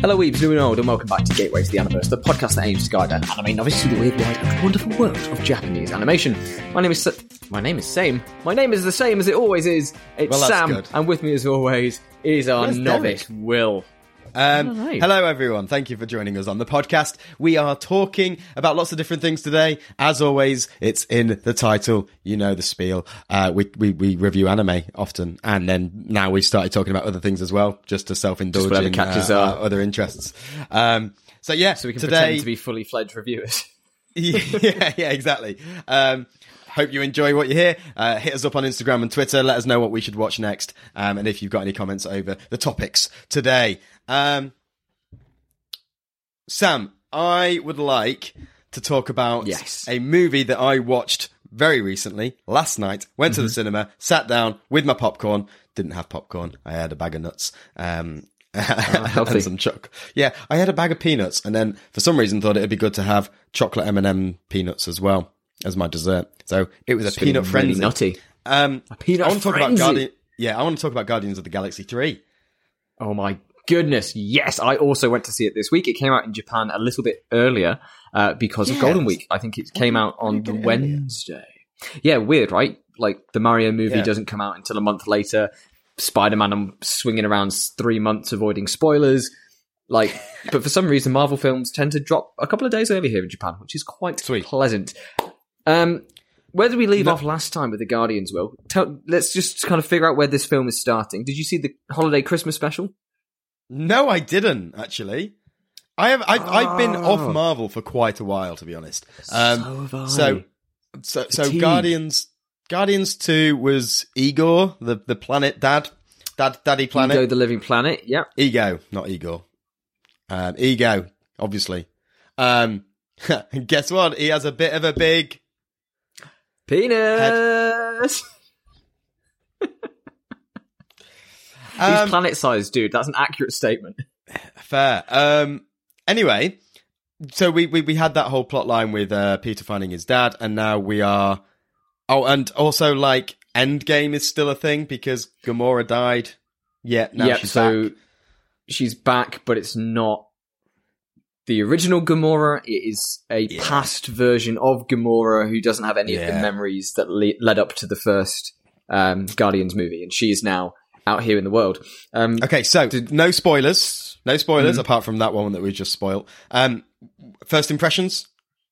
Hello, weebs, new and old, and welcome back to Gateway to the Universe, the podcast that aims to guide an anime novice through the weird, wide, and wonderful world of Japanese animation. My name is Sa- my name is same. My name is the same as it always is. It's Well, that's Sam, good. and with me as always is our Where's novice Will. Um, hello, everyone. Thank you for joining us on the podcast. We are talking about lots of different things today. As always, it's in the title. You know the spiel. Uh, we, we, we review anime often, and then now we started talking about other things as well, just to self-indulge whatever in catches uh, our- our other interests. Um, so yeah, So we can today, pretend to be fully fledged reviewers. yeah, yeah, exactly. Um, hope you enjoy what you hear. Uh, hit us up on Instagram and Twitter. Let us know what we should watch next. Um, and if you've got any comments over the topics today. Um, Sam, I would like to talk about Yes. a movie that I watched very recently, last night. Went to the cinema, sat down with my popcorn. Didn't have popcorn. I had a bag of nuts. Um, healthy. and some choc. Yeah, I had a bag of peanuts, and then for some reason thought it'd be good to have chocolate M and m peanuts as well as my dessert. So it was a peanut really frenzy. nutty. Um, peanut I want to talk frenzy. about Guardian. Yeah, I want to talk about Guardians of the Galaxy three. Oh my goodness, yes! I also went to see it this week. It came out in Japan a little bit earlier uh, because of Golden Week. I think it came out on the earlier? Wednesday. Yeah, weird, right? Like the Mario movie Yeah. doesn't come out until a month later. Spider-Man, I'm swinging around three months avoiding spoilers. Like, but for some reason, Marvel films tend to drop a couple of days early here in Japan, which is quite Sweet. pleasant. Um, where did we leave No- off last time with the Guardians? Will Tell, let's just kind of figure out where this film is starting. Did you see the holiday Christmas special? No, I didn't actually. I have. I've, I've been Oh. off Marvel for quite a while, to be honest. Um, so so, so, so Guardians, Guardians Two was Igor, the the planet dad, dad, daddy planet. Ego the Living Planet. Yeah. Ego, not Igor. Um, ego, obviously. Um, guess what? He has a bit of a big. Penis. He's Um, planet sized, dude. That's an accurate statement. fair. Um, anyway, so we, we we had that whole plot line with uh, Peter finding his dad, and now we are. Oh, and also like Endgame is still a thing because Gamora died. Yeah, now yep. she's so back. she's back, but it's not the original Gamora. It is a Yeah. past version of Gamora who doesn't have any of the memories that le- led up to the first um, Guardians movie, and she is now out here in the world. Um, Okay, so no spoilers, no spoilers Mhm. apart from that one that we just spoiled. Um, first impressions,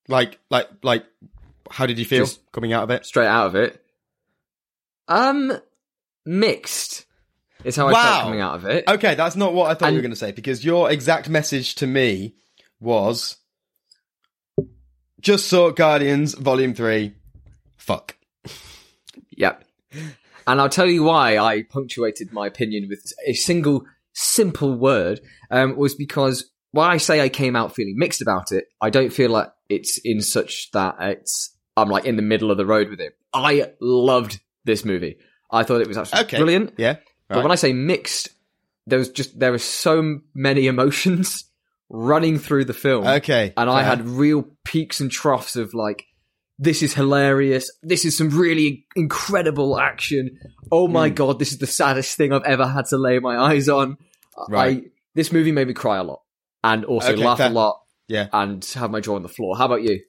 like like like, how did you feel Just- coming out of it? straight out of it. Um, mixed is how I Wow. felt coming out of it. Okay, that's not what I thought you were going to say because your exact message to me was just saw Guardians Volume Three. Fuck. Yep. And I'll tell you why I punctuated my opinion with a single simple word um, was because why I say I came out feeling mixed about it, I don't feel like it's in such that it's I'm like in the middle of the road with it. I loved this movie. I thought it was absolutely Okay, brilliant. Yeah. But when I say mixed, there was just there were so many emotions running through the film Okay. and I had real peaks and troughs of like, this is hilarious. This is some really incredible action. Oh my Mm. god, this is the saddest thing I've ever had to lay my eyes on. Right. I, this movie made me cry a lot and also Okay, laugh a lot Yeah. and have my jaw on the floor. How about you?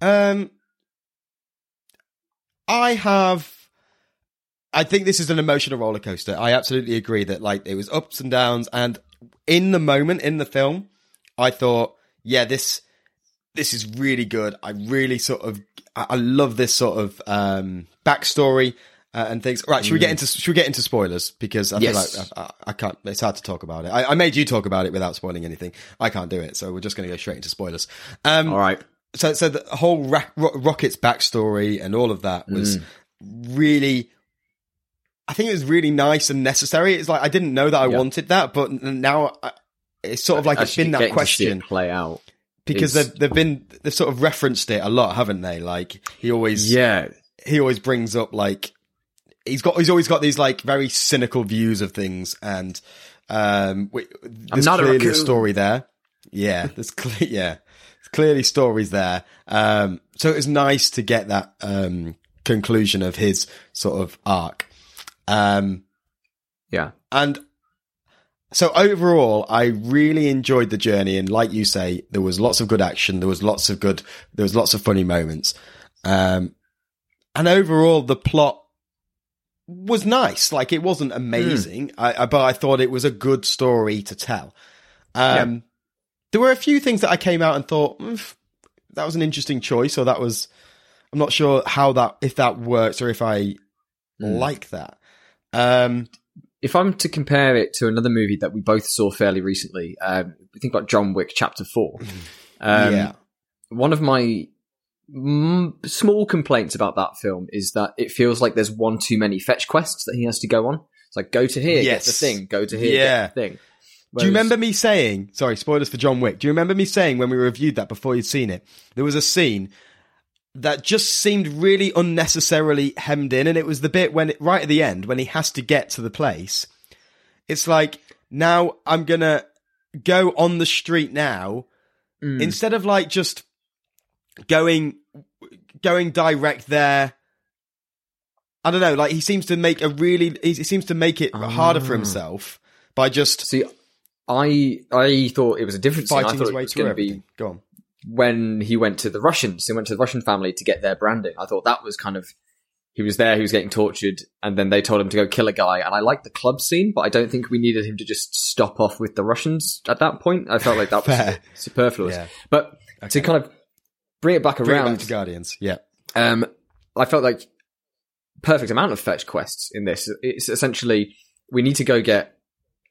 Um, I have. I think this is an emotional roller coaster. I absolutely agree that like it was ups and downs, and in the moment in the film, I thought, yeah, this this is really good. I really sort of I, love this sort of um backstory. Uh, and things. Right? Should we get into Should we get into spoilers? Because I Yes. feel like I, I, I can't. It's hard to talk about it. I, I made you talk about it without spoiling anything. I can't do it, so we're just going to go straight into spoilers. Um, All right. so so the whole Ra- Ro- Rocket's backstory and all of that was really I think it was really nice and necessary. It's like I didn't know that I Yeah. wanted that, but now I, it's sort of like it's been that getting to see it question play out. because is- they've they've been they've sort of referenced it a lot, haven't they? Like he always Yeah. he always brings up like he's got he's always got these like very cynical views of things and um we, there's not a clearly a, raccoon. story there yeah there's cle- yeah there's clearly stories there um so it was nice to get that um conclusion of his sort of arc um Yeah. and so overall, I really enjoyed the journey, and like you say, there was lots of good action. There was lots of good. There was lots of funny moments, um, and overall, the plot was nice. Like it wasn't amazing, Hmm. I, I, but I thought it was a good story to tell. Um, There were a few things that I came out and thought "Mm, that was an interesting choice, or that was. I'm not sure how that if that works or if I Hmm. like that. Um, if I'm to compare it to another movie that we both saw fairly recently, um, we think about John Wick Chapter Four. Um, yeah. One of my mm, small complaints about that film is that it feels like there's one too many fetch quests that he has to go on. It's like go to here, Yes. get the thing, go to here, Yeah. get the thing. Do you remember me saying, sorry, spoilers for John Wick. Do you remember me saying when we reviewed that before you'd seen it? There was a scene that just seemed really unnecessarily hemmed in. And it was the bit when, it, right at the end, when he has to get to the place. It's like, now I'm going to go on the street now. Mm. Instead of like just going, going direct there. I don't know. Like he seems to make a really, he seems to make it harder for Ah. himself by just See, I I thought it was a different scene. I fighting thought his it way was going to be. Go on. When he went to the Russians. He went to the Russian family to get their branding. I thought that was kind of he was there, he was getting tortured, and then they told him to go kill a guy. And I liked the club scene, but I don't think we needed him to just stop off with the Russians at that point. I felt like that was superfluous. Yeah. But Okay. to kind of bring it back Bring it around, back to Guardians. Yeah. um, I felt like perfect amount of fetch quests in this. It's essentially we need to go get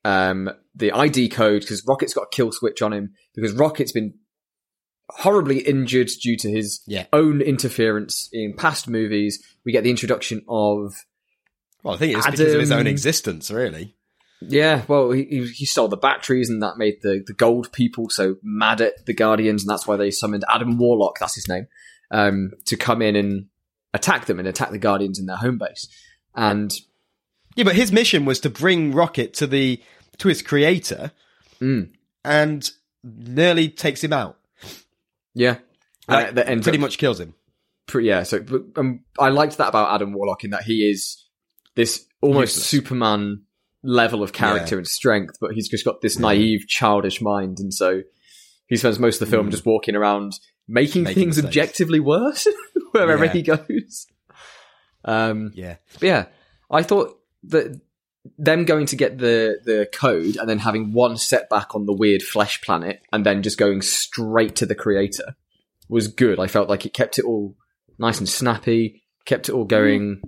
um, the ID code because Rocket's got a kill switch on him because Rocket's been horribly injured due to his Yeah. own interference in past movies. We get the introduction of Well, I think it's because of his own existence, really. yeah, well, he, he he stole the batteries, and that made the, the gold people so mad at the Guardians, and that's why they summoned Adam Warlock, that's his name, um, to come in and attack them and attack the Guardians in their home base. And Yeah, but his mission was to bring Rocket to the to his creator, Mm. and nearly takes him out. Yeah, Like, uh, that ends pretty up much kills him. pre- yeah. So but, um, I liked that about Adam Warlock in that he is this almost Useless. Superman level of character Yeah. and strength, but he's just got this naive, childish mind, and so he spends most of the film Mm. just walking around making, Making things mistakes. objectively worse wherever Yeah. he goes. Um, Yeah. but yeah, I thought that them going to get the the code and then having one setback on the weird flesh planet and then just going straight to the creator was good. I felt like it kept it all nice and snappy, kept it all going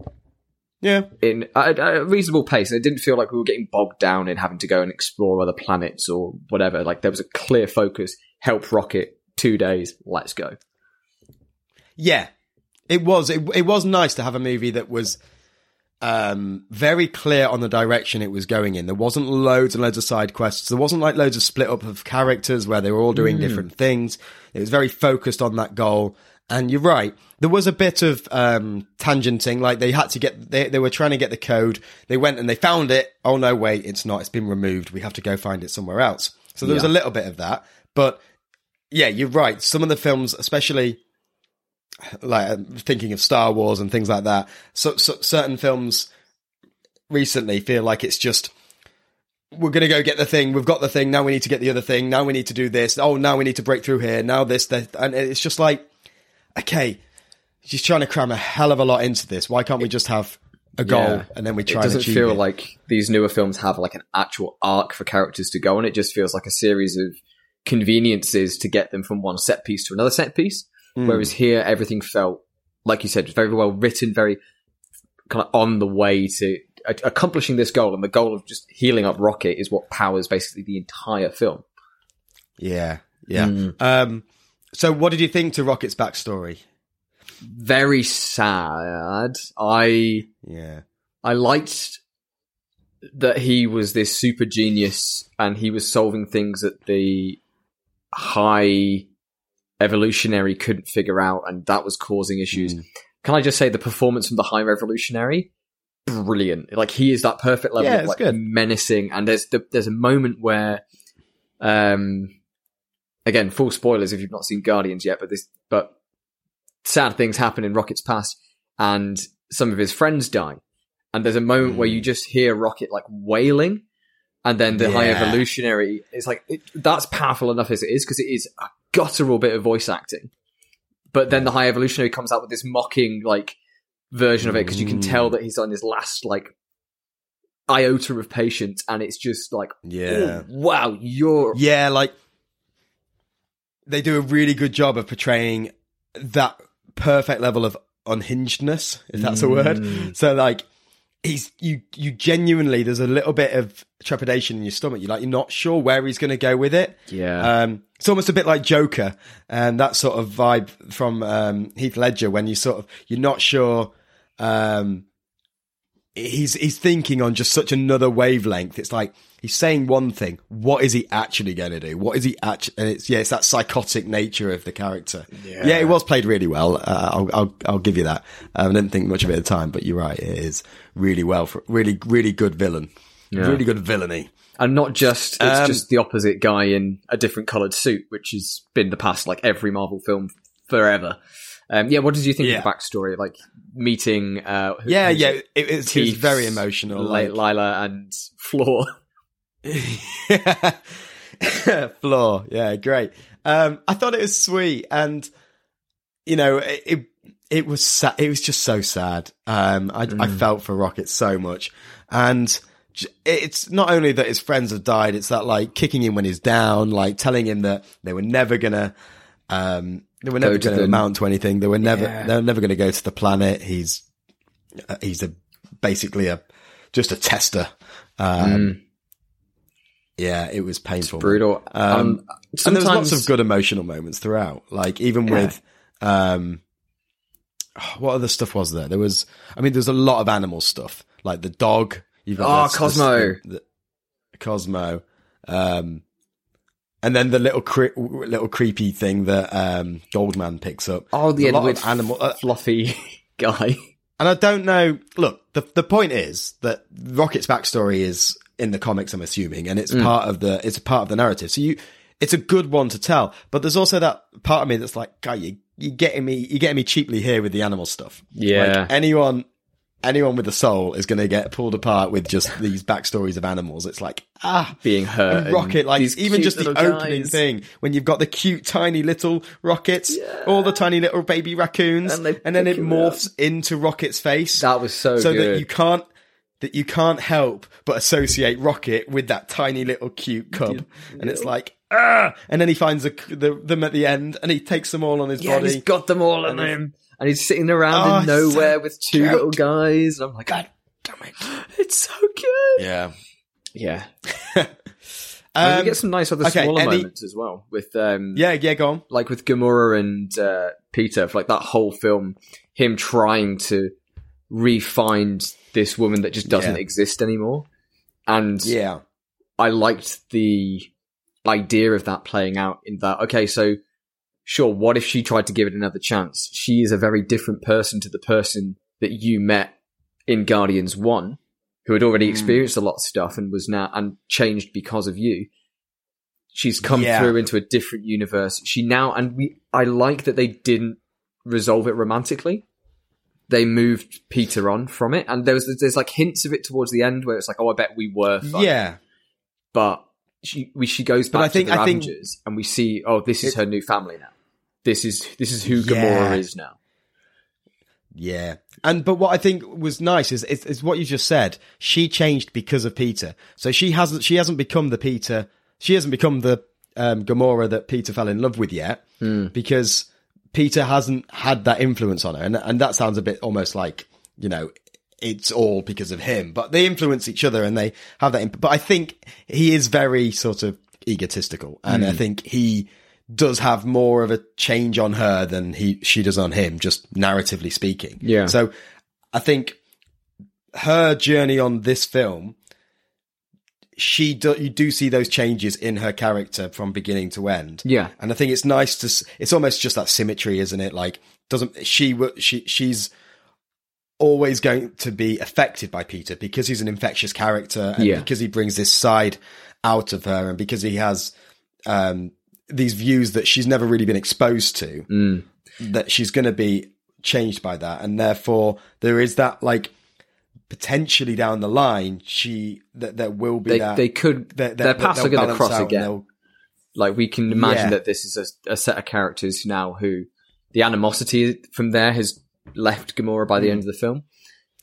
Yeah. in at a reasonable pace. And it didn't feel like we were getting bogged down in having to go and explore other planets or whatever. Like there was a clear focus. Help Rocket. Two days. Let's go. Yeah, it was. It, it was nice to have a movie that was um, very clear on the direction it was going in. There wasn't loads and loads of side quests. There wasn't like loads of split up of characters where they were all doing different things. It was very focused on that goal. And you're right. There was a bit of um, tangenting. Like they had to get. They, they were trying to get the code. They went and they found it. Oh no, wait, it's not. It's been removed. We have to go find it somewhere else. So there was a little bit of that. But yeah, you're right. Some of the films, especially like I'm thinking of Star Wars and things like that. So, so certain films recently feel like it's just we're going to go get the thing. We've got the thing. Now we need to get the other thing. Now we need to do this. Oh, now we need to break through here. Now this, that, and it's just like, okay, she's trying to cram a hell of a lot into this. Why can't we just have a goal Yeah. and then we try It doesn't feel it? like these newer films have like an actual arc for characters to go on. It just feels like a series of conveniences to get them from one set piece to another set piece. Mm. Whereas here, everything felt, like you said, very well written, very kind of on the way to a- accomplishing this goal. And the goal of just healing up Rocket is what powers basically the entire film. yeah, yeah. Mm. Um, so what did you think to Rocket's backstory? Very sad. I Yeah, I liked that he was this super genius and he was solving things at the high evolutionary couldn't figure out, and that was causing issues. Mm. Can I just say the performance from the high revolutionary? Brilliant. Like he is that perfect level Yeah, of like good. menacing. And there's the, there's a moment where, um, again, full spoilers if you've not seen Guardians yet, but this, but sad things happen in Rocket's past, and some of his friends die. And there's a moment where Mm. you just hear Rocket like wailing, and then the high evolutionary is like it, that's powerful enough as it is because it is a guttural bit of voice acting. But then the high evolutionary comes out with this mocking like version of it because you can Mm. tell that he's on his last like iota of patience, and it's just like, Yeah. oh, wow, you're Yeah, like they do a really good job of portraying that perfect level of unhingedness, if that's a Mm. word. So like he's you you genuinely there's a little bit of trepidation in your stomach. You're like you're not sure where he's gonna go with it. yeah, Um, it's almost a bit like Joker and that sort of vibe from um, Heath Ledger when you sort of you're not sure. Um, he's he's thinking on just such another wavelength. It's like he's saying one thing. What is he actually going to do? What is he actually? And it's yeah, it's that psychotic nature of the character. Yeah, it was played really well. Uh, I'll, I'll I'll give you that. Um, I didn't think much of it at the time, but you're right. It is really well for really really good villain. Yeah. Really good villainy. and not just it's Um, just the opposite guy in a different coloured suit, which has been the past like every Marvel film forever. Um, yeah, what did you think Yeah. of the backstory? Like meeting, uh, Yeah, yeah. it? It, it, it's very emotional. Like- Lila and Floor. Floor, yeah, great. Um, I thought it was sweet, and you know, it it, it was sa- it was just so sad. Um, I, I Mm. felt for Rocket so much, and it's not only that his friends have died; it's that like kicking him when he's down, like telling him that they were never gonna, um, they were never gonna amount to anything. They were never, Yeah. they were never gonna go to the planet. He's uh, he's a basically a just a tester. Um, Mm, yeah, it was painful. man. brutal. Um, Um, And there sometimes, was lots of good emotional moments throughout. Like even Yeah. with, um, what other stuff was there? There was, I mean, there's a lot of animal stuff, like the dog. You've Oh, the- the- Cosmo. the- the- Cosmo. Um, and then the little cre- little creepy thing that um, Goldman picks up. Oh, the There's Edward of animal. uh, fluffy guy. and I don't know. Look, the the point is that Rocket's backstory is in the comics. I'm assuming, and it's Mm. part of the it's part of the narrative. So you, it's a good one to tell. But there's also that part of me that's like, guy, you you getting me you're getting me cheaply here with the animal stuff. Yeah. Like, anyone anyone with a soul is going to get pulled apart with just these backstories of animals. It's like ah. being hurt. And Rocket, like even just the opening guys. thing when you've got the cute tiny little rockets, all the tiny little baby raccoons, And and, then it morphs into Rocket's face That was so, so good. that you can't that you can't help but associate Rocket with that tiny little cute cub, and it's like ah, and then he finds the, the, them at the end, and he takes them all on his yeah, body. he's got them all on him, and he's sitting around Oh, in nowhere so with two cute. little guys. And I'm like, God damn it! it's so cute. Yeah. Yeah, Um, get some nice other okay, smaller any- moments as well with um, yeah, yeah, go on. like with Gamora and uh, Peter, for like that whole film, him trying to re-find this woman that just doesn't Yeah. exist anymore, and Yeah, I liked the idea of that playing out in that. Okay, so sure, what if she tried to give it another chance? She is a very different person to the person that you met in Guardians One, who had already Hmm. experienced a lot of stuff and was now and changed because of you. She's come Yeah. through into a different universe. She now and we. I like that they didn't resolve it romantically. They moved Peter on from it, and there was there's like hints of it towards the end where it's like, oh, I bet we were. fun yeah. but she we, she goes But back I think- to the I think- Ravagers, and we see, oh, this is It- her new family now. This is this is who Yeah. Gamora is now. Yeah. And but what I think was nice is, is is what you just said. She changed because of Peter. So she hasn't she hasn't become the Peter. She hasn't become the um, Gamora that Peter fell in love with yet because Peter hasn't had that influence on her. And and that sounds a bit almost like you know it's all because of him. But they influence each other and they have that. Imp- but I think he is very sort of egotistical, and I hmm. think he does have more of a change on her than he she does on him, just narratively speaking. Yeah. So I think her journey on this film, she do, you do see those changes in her character from beginning to end. Yeah. And I think it's nice to. It's almost just that symmetry, isn't it? Like doesn't she? She she's always going to be affected by Peter because he's an infectious character and Yeah. because he brings this side out of her and because he has um, these views that she's never really been exposed to Mm. that she's going to be changed by that and therefore there is that like potentially down the line, she that there will be They that they could that- that- their paths are going to cross again. Like we can imagine Yeah. that this is a, a set of characters now who the animosity from there has left Gamora by the Hmm. end of the film.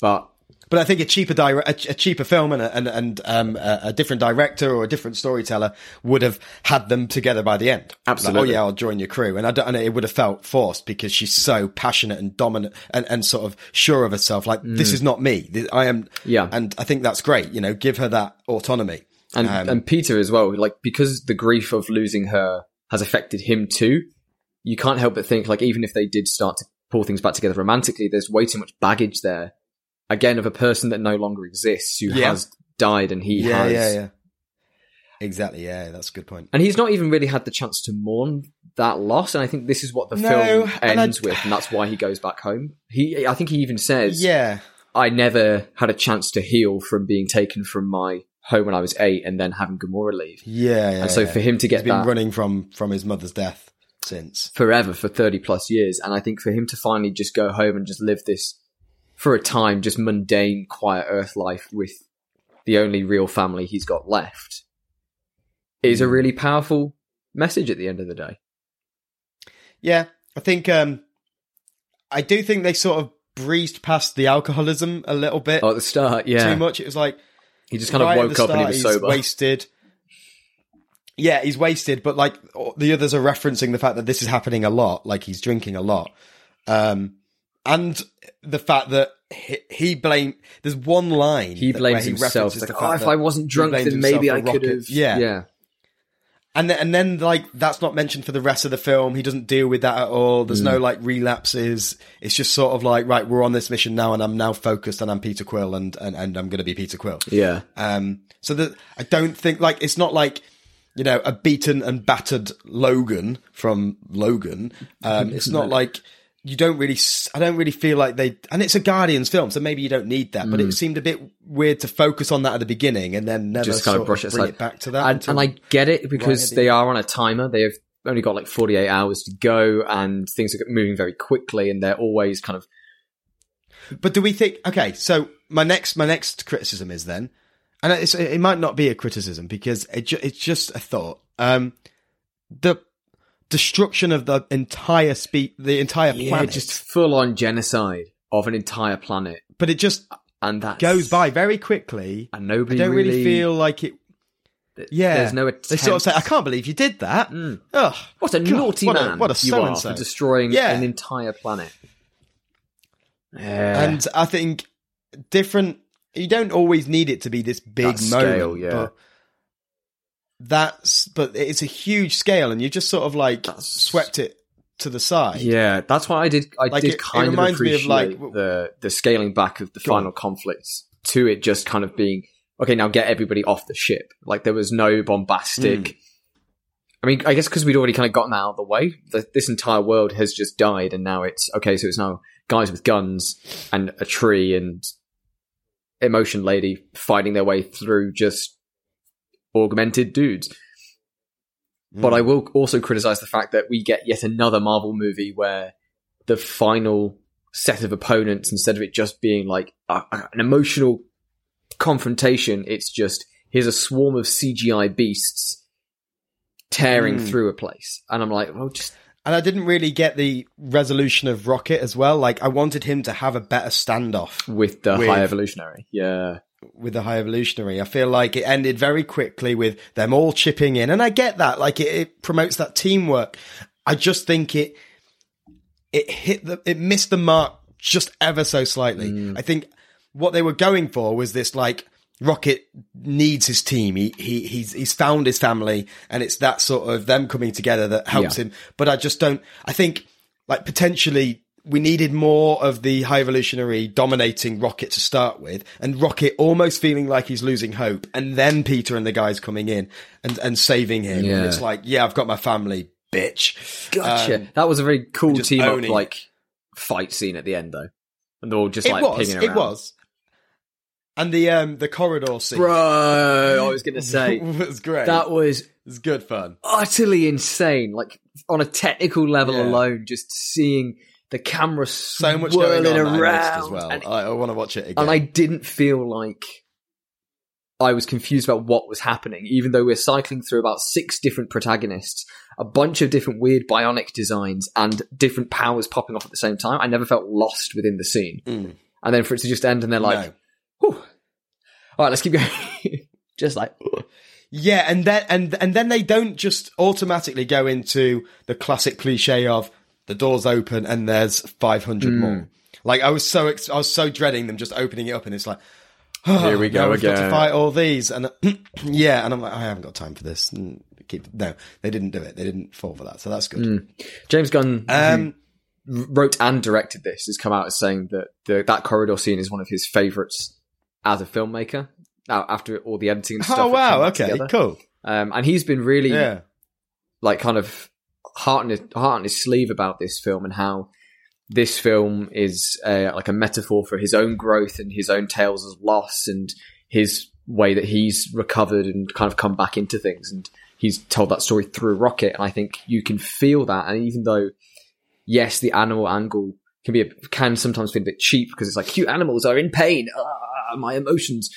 But But I think a cheaper dire- a, a cheaper film and a, and, and um, a, a different director or a different storyteller would have had them together by the end. Like, Absolutely. oh yeah, I'll join your crew, and I don't, and it would have felt forced because she's so passionate and dominant and, and sort of sure of herself. Like this is not me. I am. Mm. Yeah. and I think that's great. You know, give her that autonomy. and Um, and Peter as well, like because the grief of losing her has affected him too. You can't help but think like even if they did start to pull things back together romantically, there's way too much baggage there. Again, of a person that no longer exists who Yeah. has died and he yeah, has yeah, yeah. Exactly. Yeah, that's a good point. and he's not even really had the chance to mourn that loss. And I think this is what the No, film and ends with, and that's why he goes back home. He, I think he even says, Yeah, "I never had a chance to heal from being taken from my home when I was eight, and then having Gamora leave." yeah, yeah. and so yeah. for him to get he's been that running from from his mother's death since. forever for thirty plus years, and I think for him to finally just go home and just live this for a time, just mundane, quiet Earth life with the only real family he's got left, is a really powerful message at the end of the day. Yeah, I think um I do think they sort of breezed past the alcoholism a little bit Oh, at the start, yeah, too much. It was like he just kind of right at woke up and he was sober. wasted. Yeah, he's wasted, but like the others are referencing the fact that this is happening a lot, like he's drinking a lot. Um and the fact that he, he blame there's one line He blames himself. references the like, oh, if I wasn't drunk, then maybe I could have. Yeah, yeah. and then, and then like that's not mentioned for the rest of the film. He doesn't deal with that at all. There's Mm. no like relapses. It's just sort of like right, we're on this mission now, and I'm now focused, and I'm Peter Quill, and and, and I'm going to be Peter Quill. yeah. Um, so that I don't think like it's not like you know a beaten and battered Logan from Logan. Um, it's not like you don't really. i don't really feel like they. And it's a Guardians film, so maybe you don't need that. But Mm. it seemed a bit weird to focus on that at the beginning and then never Just kind of brush it bring aside. it back to that. and, and I get it because right the they are on a timer. They have only got like 48 hours to go, and things are moving very quickly, and they're always kind of But do we think? Okay, so my next my next criticism is then, and it's, it might not be a criticism because it ju- it's just a thought. Um, the destruction of the entire spe- the entire yeah, planet, just full on genocide of an entire planet, but it just and that goes by very quickly. and I nobody don't really, feel like it. Yeah, There's no They sort of say, "I can't believe you did that." Mm. Ugh, What a God, naughty what a- man what a you are so-and-so. for destroying Yeah. an entire planet. Yeah. and I think different. You don't always need it to be this big That moment, scale, yeah. but that's but it's a huge scale, and you just sort of like That's- swept it to the side. Yeah, that's why I did. I Like, did it- it kind of reminds me of, like, the the scaling back of the Go on. final conflicts to it just kind of being okay. Now get everybody off the ship. Like there was no bombastic. Mm. I mean, I guess because we'd already kind of gotten that out of the way. The, this entire world has just died, and now it's okay. So it's now guys with guns and a tree and emotion lady fighting their way through just augmented dudes. But. I will also criticize the fact that we get yet another Marvel movie where the final set of opponents, instead of it just being like a, a- an emotional confrontation, it's just here's a swarm of CGI beasts tearing Mm. through a place, and I'm like, well, just and I didn't really get the resolution of Rocket as well. Like I wanted him to have a better standoff with the With- high evolutionary, yeah, with the High Evolutionary. I feel like it ended very quickly with them all chipping in, and I get that. Like it, it promotes that teamwork. I just think it it hit the it missed the mark just ever so slightly. Mm. I think what they were going for was this like Rocket needs his team. He he he's he's found his family, and it's that sort of them coming together that helps Yeah. him. But I just don't. I think like potentially. We needed more of the High Evolutionary dominating Rocket to start with, and Rocket almost feeling like he's losing hope, and then Peter and the guys coming in and, and saving him. Yeah. And it's like, yeah, I've got my family, bitch. gotcha. Um, that was a very cool team up it. like fight scene at the end though, and they're all just it like was, pinging it was. And the um the corridor scene bro. I was gonna say was great. that was it was good fun. utterly insane. Like on a technical level Yeah. alone, just seeing the camera So much going on around, as well. I, I want to watch it again. and I didn't feel like I was confused about what was happening, even though we're cycling through about six different protagonists, a bunch of different weird bionic designs, and different powers popping off at the same time. I never felt lost within the scene. Mm. And then for it to just end, and they're like, No. All right, let's keep going. just like, Yeah, and then and and then they don't just automatically go into the classic cliche of the doors open and there's 500 Hmm. more. Like I was so ex- I was so dreading them just opening it up and it's like oh, Here we go now we've got to fight all these and yeah, and I'm like I haven't got time for this. And keep no, they didn't do it. They didn't fall for that. So that's good. James Gunn, Um wrote and directed this, has come out as saying that the, that corridor scene is one of his favorites as a filmmaker. Now, after all the editing and stuff. Oh wow, okay, together. cool. Um, and he's been really Yeah. like kind of heart on his, heart on his sleeve about this film and how this film is uh, like a metaphor for his own growth and his own tales of loss and his way that he's recovered and kind of come back into things. And he's told that story through Rocket. And I think you can feel that. And even though yes the animal angle can be a, can sometimes feel a bit cheap because it's like cute animals are in pain. Ah, my emotions.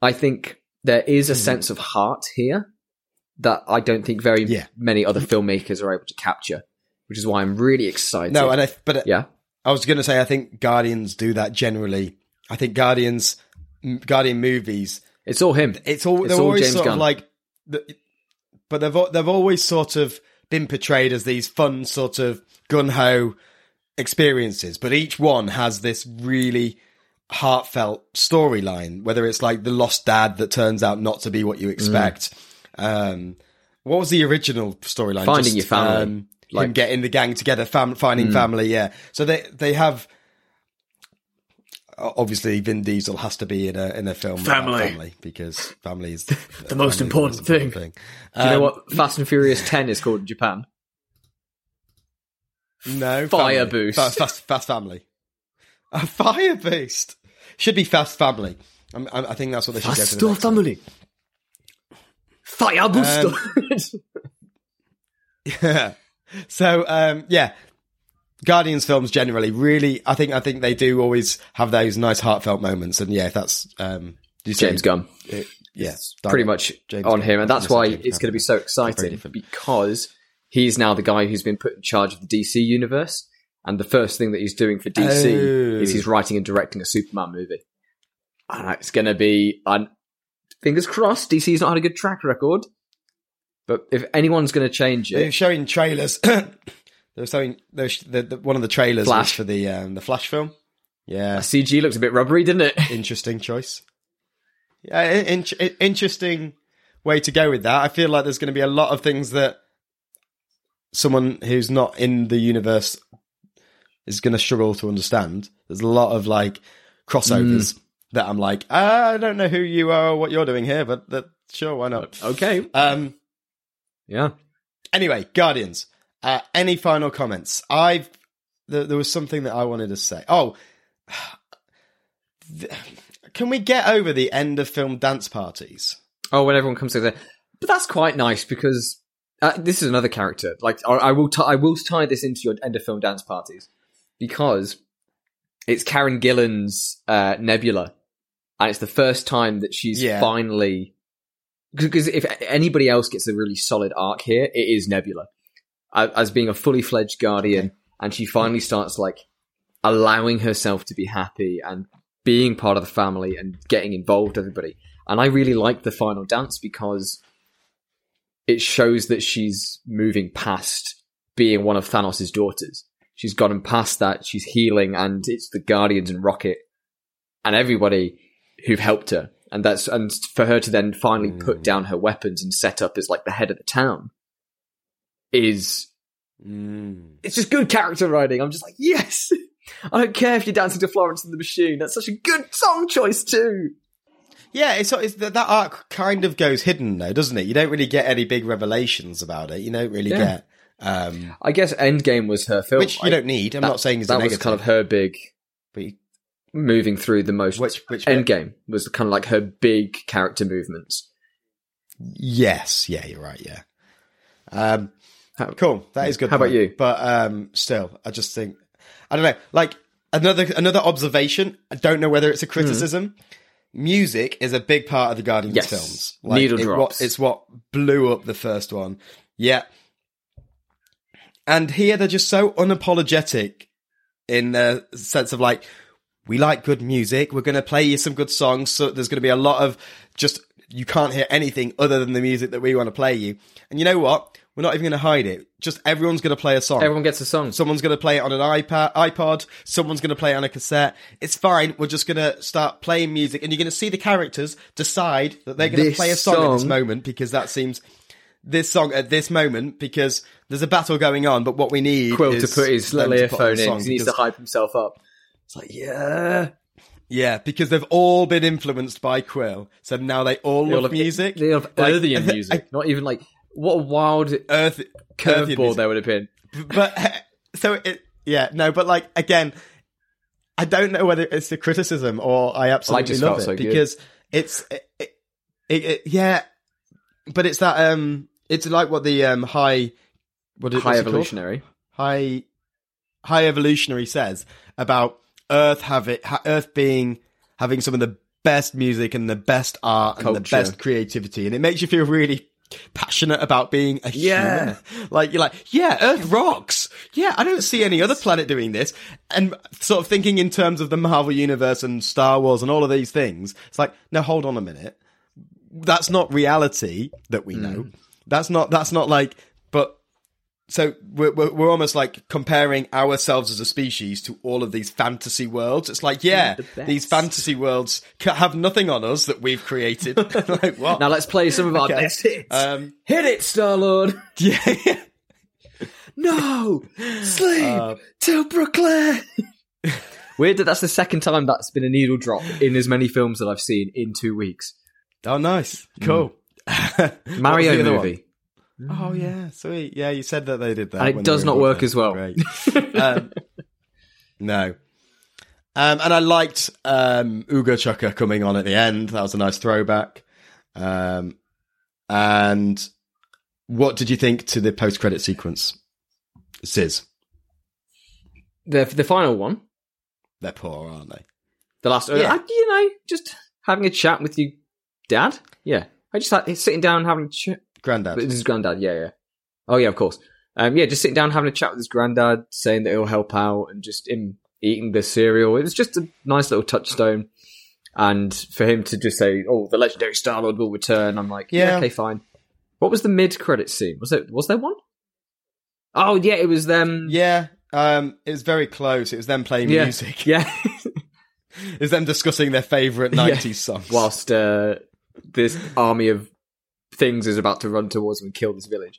I think there is a sense of heart here that I don't think very Yeah. many other filmmakers are able to capture, which is why I'm really excited. No, and I but yeah, I was going to say I think Guardians do that generally. I think Guardians Guardian movies it's all him. it's all It's they're all always James sort Gunn. of like, but they've they've always sort of been portrayed as these fun sort of gun ho experiences, but each one has this really heartfelt storyline. Whether it's like the lost dad that turns out not to be what you mm. expect. Um, what was the original storyline? Finding your family. Um, Like- Mm. getting the gang together, fam- finding family. Yeah. So they they have. Obviously, Vin Diesel has to be in a in a film Family. family because family is The most important thing. Do you know Um, what Fast and Furious 10 is called in Japan? No, Fire family. boost. Fast, fast, fast family. A fire boost should be fast family. I'm, I'm, I think that's what they should go for. The next one. Fire booster. Yeah. So um, yeah, Guardians films generally really, I think I think they do always have those nice heartfelt moments, and yeah, that's um, did you say- James Gunn. it- yeah, pretty much James on Gunn. him, and that's why Gunn. it's going to be so exciting because he's now the guy who's been put in charge of the DC universe, and the first thing that he's doing for DC Oh. is he's writing and directing a Superman movie, and it's going to be. And fingers crossed, DC's not had a good track record, but if anyone's going to change it, They're showing trailers. They're showing they're sh- the, the, one of the trailers was Flash. for the um, the Flash film. Yeah, CG looks a bit rubbery, didn't it? interesting choice. Yeah, in, in, interesting way to go with that. I feel like there's going to be a lot of things that someone who's not in the universe is going to struggle to understand. There's a lot of like crossovers that I'm like, I don't know who you are or what you're doing here, but that, sure, why not? okay, Um, yeah. Anyway, Guardians. Uh, any final comments? I've there, there was something that I wanted to say. Oh, th- can we get over the end of film dance parties? Oh, when everyone comes together, but that's quite nice because uh, this is another character. Like I, I will, t- I will tie this into your end of film dance parties because it's Karen Gillan's uh, Nebula, and it's the first time that she's Yeah. finally. Because if anybody else gets a really solid arc here, it is Nebula as being a fully fledged guardian, and she finally starts like allowing herself to be happy and being part of the family and getting involved with everybody. And I really like the final dance because it shows that she's moving past being one of Thanos' daughters. She's gotten past that. She's healing, and it's the Guardians and Rocket and everybody who've helped her. And that's and for her to then finally put down her weapons and set up as like the head of the town is Mm. it's just good character writing. I'm just like, yes. I don't care if you're dancing to Florence and the Machine. That's such a good song choice too. Yeah, it's, it's that that arc kind of goes hidden though, doesn't it? You don't really get any big revelations about it. You don't really Yeah. get, um, I guess Endgame was her film, which you right? don't need. I'm That- not saying it's that was negative. kind of her big but you- moving through the most. which which bit? Endgame was kind of like her big character movements. Yes, yeah, you're right. Yeah. Um, How- cool. That is good. How about you? But um, still, I just think I don't know. Like another another observation. I don't know whether it's a criticism. Music is a big part of the Guardians Yes. films. Needle it, drops. What, it's what blew up the first one. Yeah. And here they're just so unapologetic in the sense of like, we like good music. We're going to play you some good songs. So there's going to be a lot of just, you can't hear anything other than the music that we want to play you. And you know what? We're not even going to hide it. Just everyone's going to play a song. Everyone gets a song. Someone's going to play it on an iPad, iPod. Someone's going to play it on a cassette. It's fine. We're just going to start playing music, and you're going to see the characters decide that they're going to play a song, at this moment because that seems this song at this moment because there's a battle going on. But what we need Quill to put his them little to put on earphone in he needs to hype himself up. It's like, yeah. yeah, because they've all been influenced by Quill, so now they all They love have- music. They love Like, Earthian I- music. Not even like, what a wild Earth Earthian curveball music. there would have been. but so it yeah no but like again i don't know whether it's a criticism or i absolutely just love felt it so good. because it's it, it, it, yeah but it's that um it's like what the um high what is High what's it called? evolutionary. high high evolutionary says about earth have it earth being having some of the best music and the best art and the best creativity and it makes you feel really passionate about being a Yeah. human. Like you're like yeah earth rocks. Yeah i don't see any other planet doing this. And sort of thinking in terms of the marvel universe and star wars and all of these things it's like no hold on a minute. That's not reality that we know. Mm. That's not that's not like but so we're, we're we're almost like comparing ourselves as a species to all of these fantasy worlds. It's like, yeah, The these fantasy worlds have nothing on us that we've created. like what? Now let's play some of our Okay. best hits. Um, Hit it, Star Lord. yeah. No, sleep Uh, till Brooklyn. Weird that that's the second time that's been a needle drop in as many films that I've seen in two weeks. Oh, nice, cool. What was Mario other one? Oh yeah, sweet. Yeah, you said that they did that, it does not work as well. Great. um, no. Um, and I liked um, Uga Chaka coming on at the end. That was a nice throwback. Um, and what did you think to the post-credit sequence? Sis, The the final one, they're poor, aren't they? the last, Yeah. I, you know, just having a chat with your dad. Yeah, I just like sitting down having a chat. Granddad. But this is granddad. Yeah, yeah. Oh yeah, of course. Um, yeah, just sitting down having a chat with his granddad, saying that he'll help out, and just him eating the cereal. It was just a nice little touchstone. And for him to just say, "Oh, the legendary Star Lord will return," I'm like, yeah. Yeah. okay, fine." What was the mid credit scene? Was there was there one? Oh yeah, it was them. yeah, um, it was very close. It was them playing Yeah. music. Yeah. It was them discussing their favourite Yeah. 90s songs. Whilst uh, this army of things is about to run towards them and kill this village.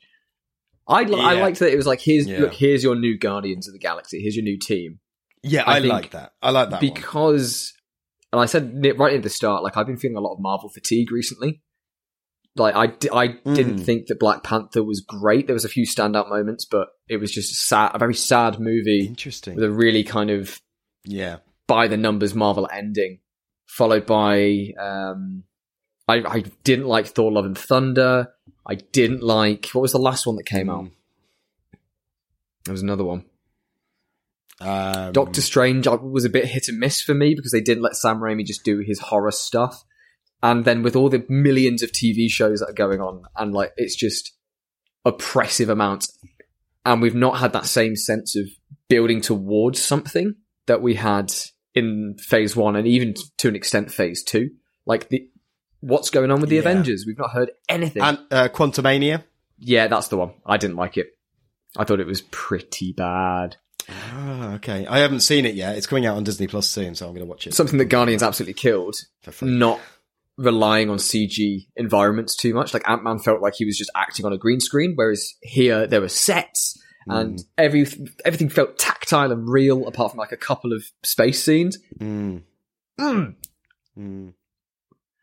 I li- I liked that it was like, here's Yeah. look, here's your new Guardians of the Galaxy. Here's your new team. yeah, I I, like that. I like that one. because and I said right at the start, like I've been feeling a lot of Marvel fatigue recently. Like I, di- I didn't Mm. think that Black Panther was great. There was a few standout moments, but it was just a sad, a very sad movie Interesting. with a really kind of Yeah. by the numbers Marvel ending, followed by um, I, I didn't like Thor: Love and Thunder. I didn't like what was the last one that came out. Mm. There was another one. Um, Doctor Strange was a bit hit and miss for me because they didn't let Sam Raimi just do his horror stuff. And then with all the millions of TV shows that are going on, and like it's just oppressive amounts, and we've not had that same sense of building towards something that we had in Phase One, and even to an extent Phase Two. Like the what's going on with the Yeah. Avengers? We've not heard anything. and uh, Quantumania. yeah, that's the one. I didn't like it. I thought it was pretty bad. Ah, okay. I haven't seen it yet. It's coming out on Disney Plus soon, so I'm going to watch it. Something that Guardians absolutely killed. for not relying on CG environments too much. Like Ant Man felt like he was just acting on a green screen, whereas here there were sets and every everything felt tactile and real, apart from like a couple of space scenes. Mm. Mm.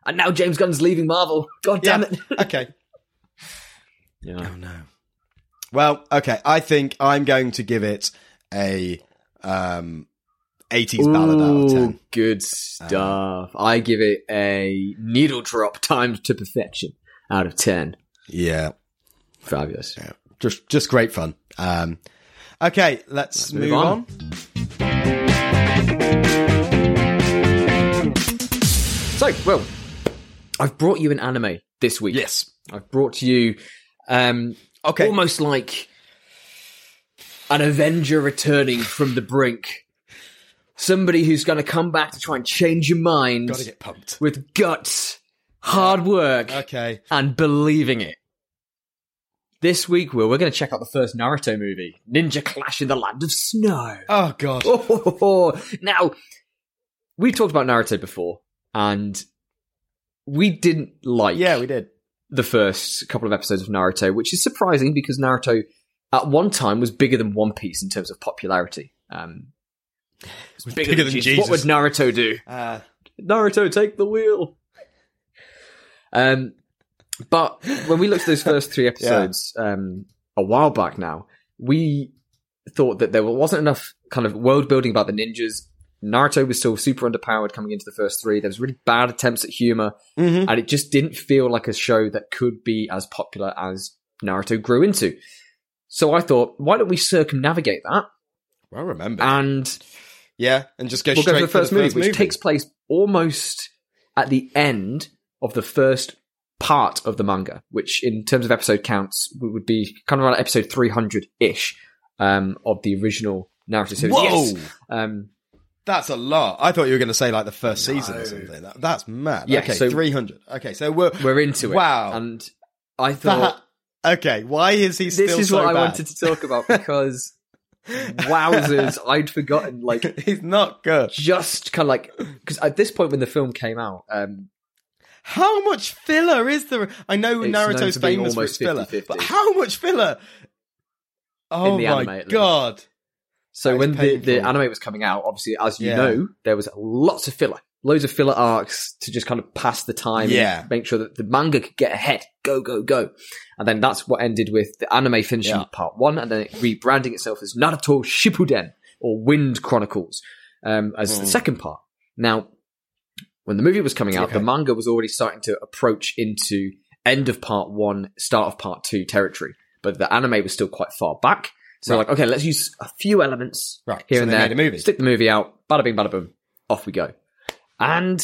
And now James Gunn's leaving Marvel. God damn yeah. it. okay. Yeah. Oh no. Well, okay. I think I'm going to give it a um, 80s Ooh, ballad out of 10. Good um, stuff. Um, I give it a needle drop timed to perfection out of 10. Yeah. Fabulous. Yeah. Just just great fun. Um, okay, let's, let's move, move, on. on. So, well, I've brought you an anime this week. Yes. I've brought you um, Okay. almost like an Avenger returning from the brink. Somebody who's going to come back to try and change your mind Gotta get pumped. with guts, hard work, Okay. and believing it. This week, Will, we're going to check out the first Naruto movie, Ninja Clash in the Land of Snow. Oh god. Oh, now, we've talked about Naruto before, and we didn't like Yeah, we did. the first couple of episodes of Naruto, which is surprising because Naruto at one time was bigger than One Piece in terms of popularity. Um, it was bigger than Jesus. What would Naruto do? Uh, Naruto, take the wheel. Um, but when we looked at those first three episodes um, a while back now, we thought that there wasn't enough kind of world building about the ninjas. Naruto was still super underpowered coming into the first three. There was really bad attempts at humor, mhm. and it just didn't feel like a show that could be as popular as Naruto grew into. So I thought, why don't we circumnavigate that Well remember. and yeah, and just go we'll straight go for the first movie, which movie. takes place almost at the end of the first part of the manga, which in terms of episode counts would be kind of around episode 300 ish um, of the original Naruto series. Whoa, Yes. Um, that's a lot. I thought you were going to say like the first season or something. That, that's mad. Yeah, okay, so- three hundred. Okay, so we're we're into it. Wow. And I thought that. Okay, why is he still this is so what I wanted to talk about because wowzers, I'd forgotten like He's not good. just kind of like because at this point when the film came out, um, How much filler is there? I know It's Naruto's famous for filler, 50-50. but how much filler? Oh the my anime, at least. god! So when the, the anime was coming out, obviously, as you Yeah. know, there was lots of filler, loads of filler arcs to just kind of pass the time, and Yeah. make sure that the manga could get ahead, go, go, go, and then that's what ended with the anime finishing Yeah. part one, and then it rebranding itself as Naruto Shippuden or Wind Chronicles um, as the Mm. second part. Now, when the movie was coming out, Okay. the manga was already starting to approach into end of part one, start of part two territory, but the anime was still quite far back. So Right. like, okay, let's use a few elements Right, here so and there. made a movie. Stick the movie out. Bada bing, bada boom. Off we go. And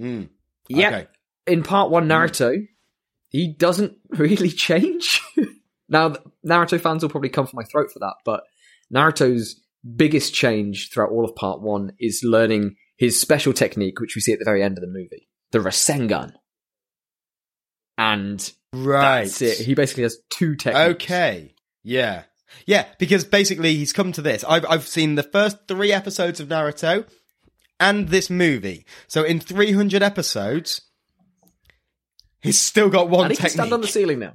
Mm, yeah, okay. in part one, Naruto, he doesn't really change. now, Naruto fans will probably come for my throat for that, but Naruto's biggest change throughout all of part one is learning his special technique, which we see at the very end of the movie, the Rasengan. And Right. that's it. He basically has two techniques. Okay. Yeah. Yeah, because basically he's come to this. I've I've seen the first three episodes of Naruto and this movie. So in 300 episodes, he's still got one And he can stand on the ceiling now.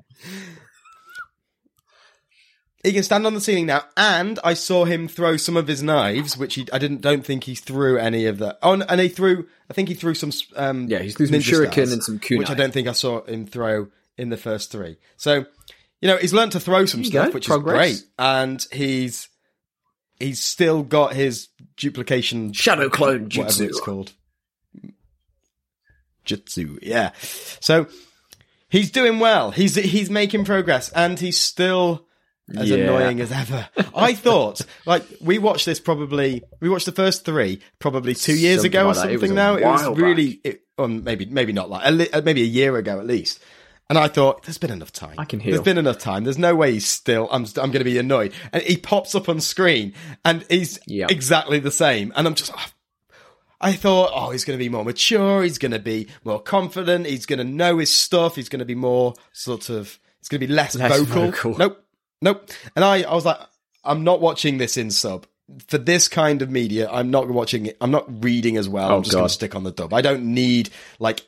he can stand on the ceiling now, and I saw him throw some of his knives, which he I didn't don't think he threw any of that. Oh, and he threw. I think he threw some. Um, Yeah, he threw some shuriken stars, and some kunai. which I don't think I saw him throw in the first three. So, you know, he's learned to throw some stuff, go, which progress. is great, and he's he's still got his duplication Shadow clone whatever jutsu. it's called. Jutsu, yeah. So he's doing well. He's he's making progress, and he's still as Yeah. annoying as ever. I thought, like, we watched this probably. We watched the first three probably two years Something ago or like. It something. was now it was really, it, or maybe maybe not like a li- maybe a year ago at least. And I thought, there's been enough time. I can heal. There's been enough time. There's no way he's still. I'm. I'm going to be annoyed. And he pops up on screen, and he's exactly the same. And I'm just. ah, I thought, oh, he's going to be more mature. He's going to be more confident. He's going to know his stuff. He's going to be more sort of. It's going to be less, Less vocal. vocal. Nope, nope. And I, I was like, I'm not watching this in sub for this kind of media. I'm not watching it. I'm not reading as well. Oh, I'm just going to stick on the dub. I don't need like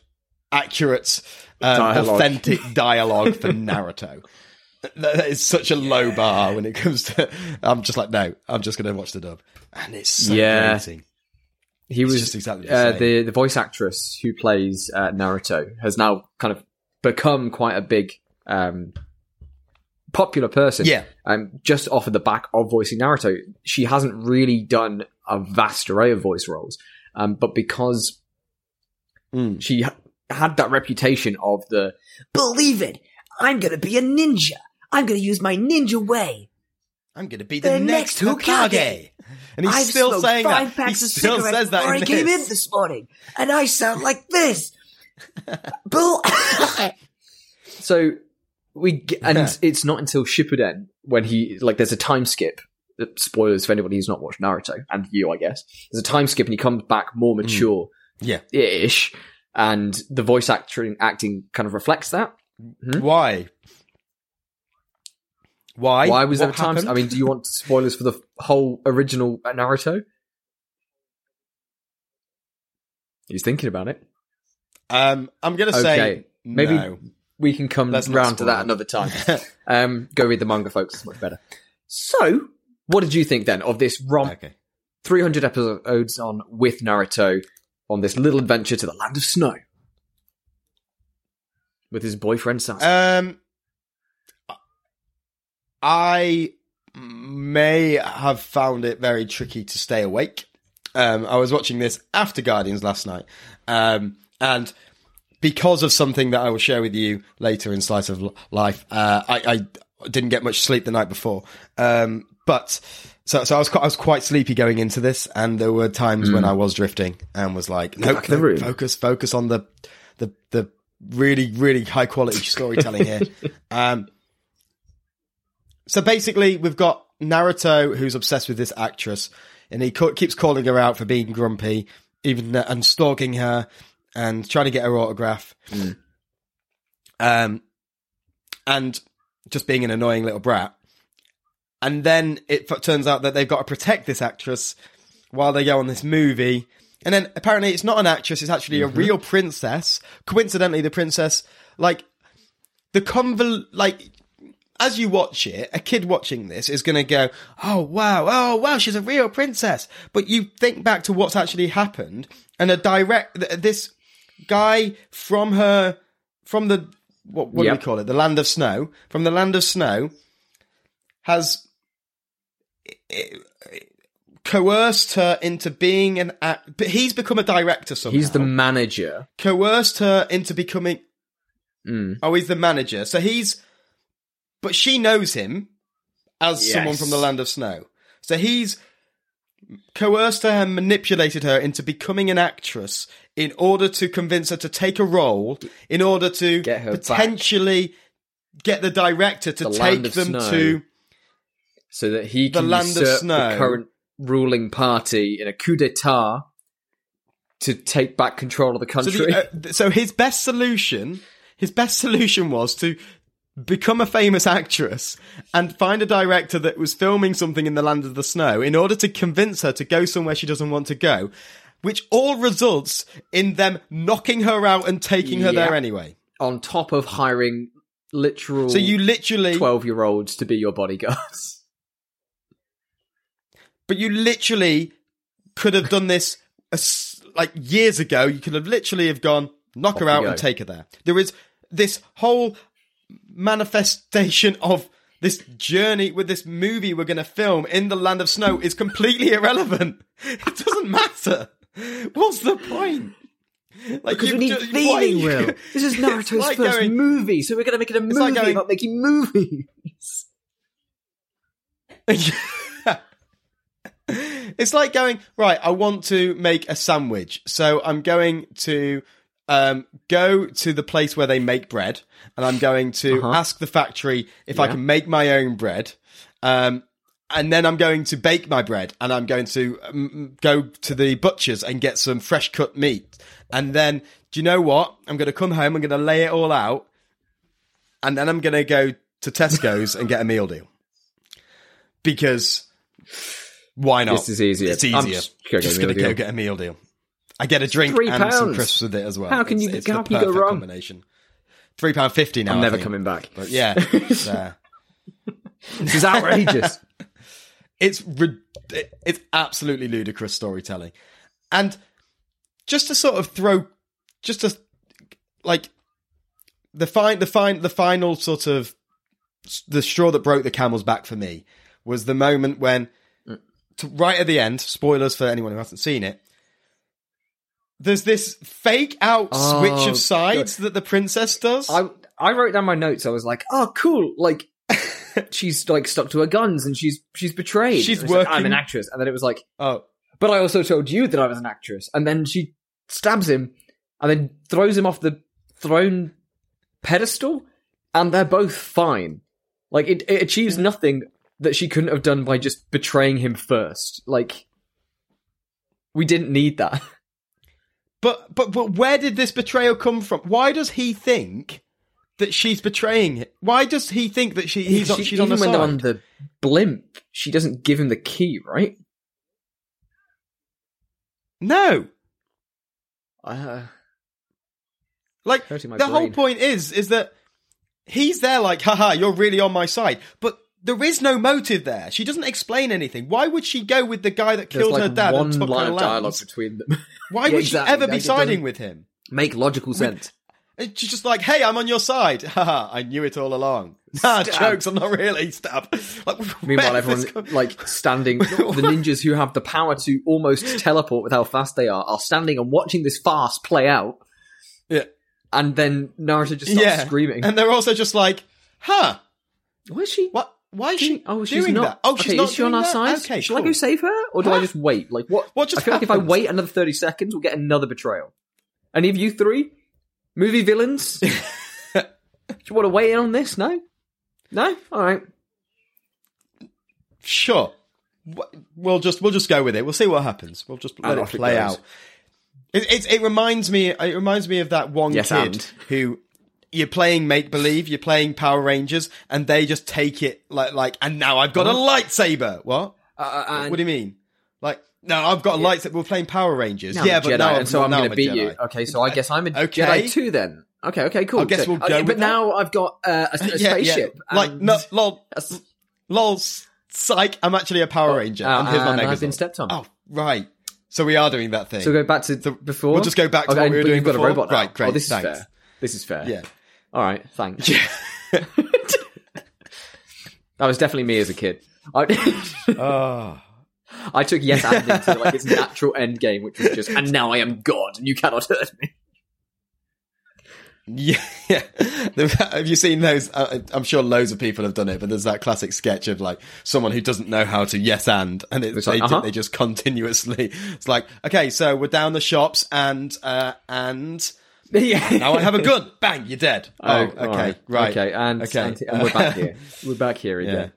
accurate, um, Dialogue. authentic dialogue for Naruto. That is such a low bar when it comes to. I'm just like, no, I'm just going to watch the dub, and it's so Yeah. grating. He was just exactly the uh, the the voice actress who plays uh, Naruto has now kind of become quite a big um, popular person. Yeah. um, just off of the back of voicing Naruto, she hasn't really done a vast array of voice roles, um, but because Mm. she ha- had that reputation of the Believe it! I'm gonna be a ninja! I'm gonna use my ninja way! I'm to be the, The next next Hokage. Hokage. And he's I've still saying five that. packs he of still says that before in I came this. in this morning, and I sound like this. Bull. So we g- and Yeah. it's not until Shippuden when he like there's a time skip. uh, Spoilers for anybody who's not watched Naruto and you, I guess. There's a time skip and he comes back more mature Yeah. ish, and the voice acting acting kind of reflects that. Hmm? Why? Why? Why was What there a time? I mean, do you want spoilers for the whole original Naruto? He's thinking about it. um, I'm gonna say maybe no. we can come Let's round to that it. another time. um, go read the manga, folks. It's much better. So, what did you think then of this romp? okay. 300 episodes on with Naruto on this little adventure to the land of snow with his boyfriend Sasuke. Um, I may have found it very tricky to stay awake. Um, I was watching this after Guardians last night, um, and because of something that I will share with you later in Slice of Life, uh, I, I didn't get much sleep the night before. Um, but so, so I was quite, I was quite sleepy going into this, and there were times when I was drifting and was like, no, the room." focus, focus on the the the really really high quality storytelling here. Um, so basically, we've got Naruto who's obsessed with this actress, and he co- keeps calling her out for being grumpy, even and stalking her and trying to get her autograph. Um, and just being an annoying little brat. And then it f- turns out that they've got to protect this actress while they go on this movie. And then apparently it's not an actress, it's actually a mm-hmm. real princess. Coincidentally, the princess, like, the convol, like, as you watch it, a kid watching this is going to go, "Oh wow, oh wow, she's a real princess." But you think back to what's actually happened, and a direct th- this guy from her from the what, what do we call it, the land of snow, from the land of snow, has coerced her into being an act. But he's become a director somehow. He's the manager. coerced her into becoming Mm. Oh, he's the manager. So he's, but she knows him as Yes. someone from the land of snow. So he's coerced her and manipulated her into becoming an actress in order to convince her to take a role, in order to Get her back. potentially get the director to The take them snow. to. So that he The can land of usurp snow. the current ruling party in a coup d'état to take back control of the So, country. the, uh, so his best solution, his best solution was to become a famous actress and find a director that was filming something in the land of the snow in order to convince her to go somewhere she doesn't want to go, which all results in them knocking her out and taking her there anyway. on top of hiring literal So you literally, 12 year olds to be your bodyguards. But you literally could have done this a s like years ago. You could have literally have gone knock her out and take her there. There is this whole manifestation of this journey with this movie we're going to film in the land of snow is completely irrelevant. It doesn't matter. What's the point? Like Because we you've need ju- why- feeling, Will. This is Naruto's like first going- movie, so we're going to make it a movie like going- about making movies. it's like going right. I want to make a sandwich, so I'm going to um, go to the place where they make bread, and I'm going to Uh-huh. ask the factory if I can make my own bread. Um, and then I'm going to bake my bread, and I'm going to um, go to the butcher's and get some fresh cut meat. And then, do you know what? I'm going to come home. I'm going to lay it all out, and then I'm going to go to Tesco's and get a meal deal because why not? This is easier. It's I'm easier. just gonna Just gonna go get a meal deal. I get a drink and some pounds. crisps with it as well. How can you- it's the how can you go wrong? Combination. Three pound fifty now. I'm never coming back. But yeah, it's, uh, This is outrageous. it's it's absolutely ludicrous storytelling, and just to sort of throw, just to like the fine, the fine, the final sort of the straw that broke the camel's back for me was the moment when, to, right at the end, spoilers for anyone who hasn't seen it. There's this fake out Oh, switch of sides that the princess does. I I wrote down my notes. I was like, oh, cool. Like, she's like stuck to her guns and she's she's betrayed. She's working. like, I'm an actress, and then it was like, oh, but I also told you that I was an actress, and then she stabs him, and then throws him off the throne pedestal, and they're both fine. Like it, it achieves nothing that she couldn't have done by just betraying him first. Like we didn't need that. But but but where did this betrayal come from? Why does he think that she's betraying him? Why does he think that she he's on, She- she's on the even when they're on the blimp, she doesn't give him the key, right? No, Uh, like the whole point is is that he's there like, haha, you're really on my side, but. There is no motive there. She doesn't explain anything. Why would she go with the guy that there's killed like her dad one and took line her of dialogue between them. Why Yeah, would exactly. she ever be Like, it siding with him? Make logical sense. And she's just like, "Hey, I'm on your side." Haha, I knew it all along. Nah, jokes. I'm not really stab. Like, Meanwhile, everyone like standing. the ninjas who have the power to almost teleport with how fast they are are standing and watching this farce play out. Yeah. And then Naruto just starts yeah, screaming. and they're also just like, "Huh? Why is she? What? Why is she doing- oh, she's doing not. that? Oh, she's okay, not is she on our that? side? Okay, Shall I go save her, or do I just wait? Like what? What just I feel like if I wait another thirty seconds, we'll get another betrayal. Any of you three movie villains? do you want to weigh in on this? No, no. All right. Sure. We'll just we'll just go with it. We'll see what happens. We'll just let it off it play out. It, it it reminds me it reminds me of that one Yes, kid and. who you're playing make believe, you're playing Power Rangers, and they just take it like like and now I've got a lightsaber. What? Uh, and what do you mean? Like no, I've got a lightsaber. We're playing Power Rangers. Now yeah, but Jedi, now and so I'm going to beat Jedi. you. Okay, so I guess I'm a Okay. Jedi too then. Okay, okay, cool. I guess So- we'll go okay, with but that. now I've got uh, a, a Yeah, yeah. spaceship. Like no, lol, lol, psych. I'm actually a Power Ranger, uh, and here's my Megazord. I've been stepped on. Oh, right. So we are doing that thing. So go back to the before. we'll just go back to okay, what we were doing you've got before. a robot now. Right, great, Oh, this thanks. is fair. This is fair. yeah. All right. Thanks. Yeah. That was definitely me as a kid. I, Oh. I took yes and into like its natural end game, which was just and now I am God and you cannot hurt me. Yeah, yeah. Have you seen those? I'm sure loads of people have done it, but there's that classic sketch of like someone who doesn't know how to yes and, and it, It's they, like, uh-huh. they just continuously. It's like, okay, so we're down the shops and uh and yeah. now I have a gun. Bang, you're dead. Oh, all okay, right. Okay, and, Okay. and, and we're back here. We're back here again.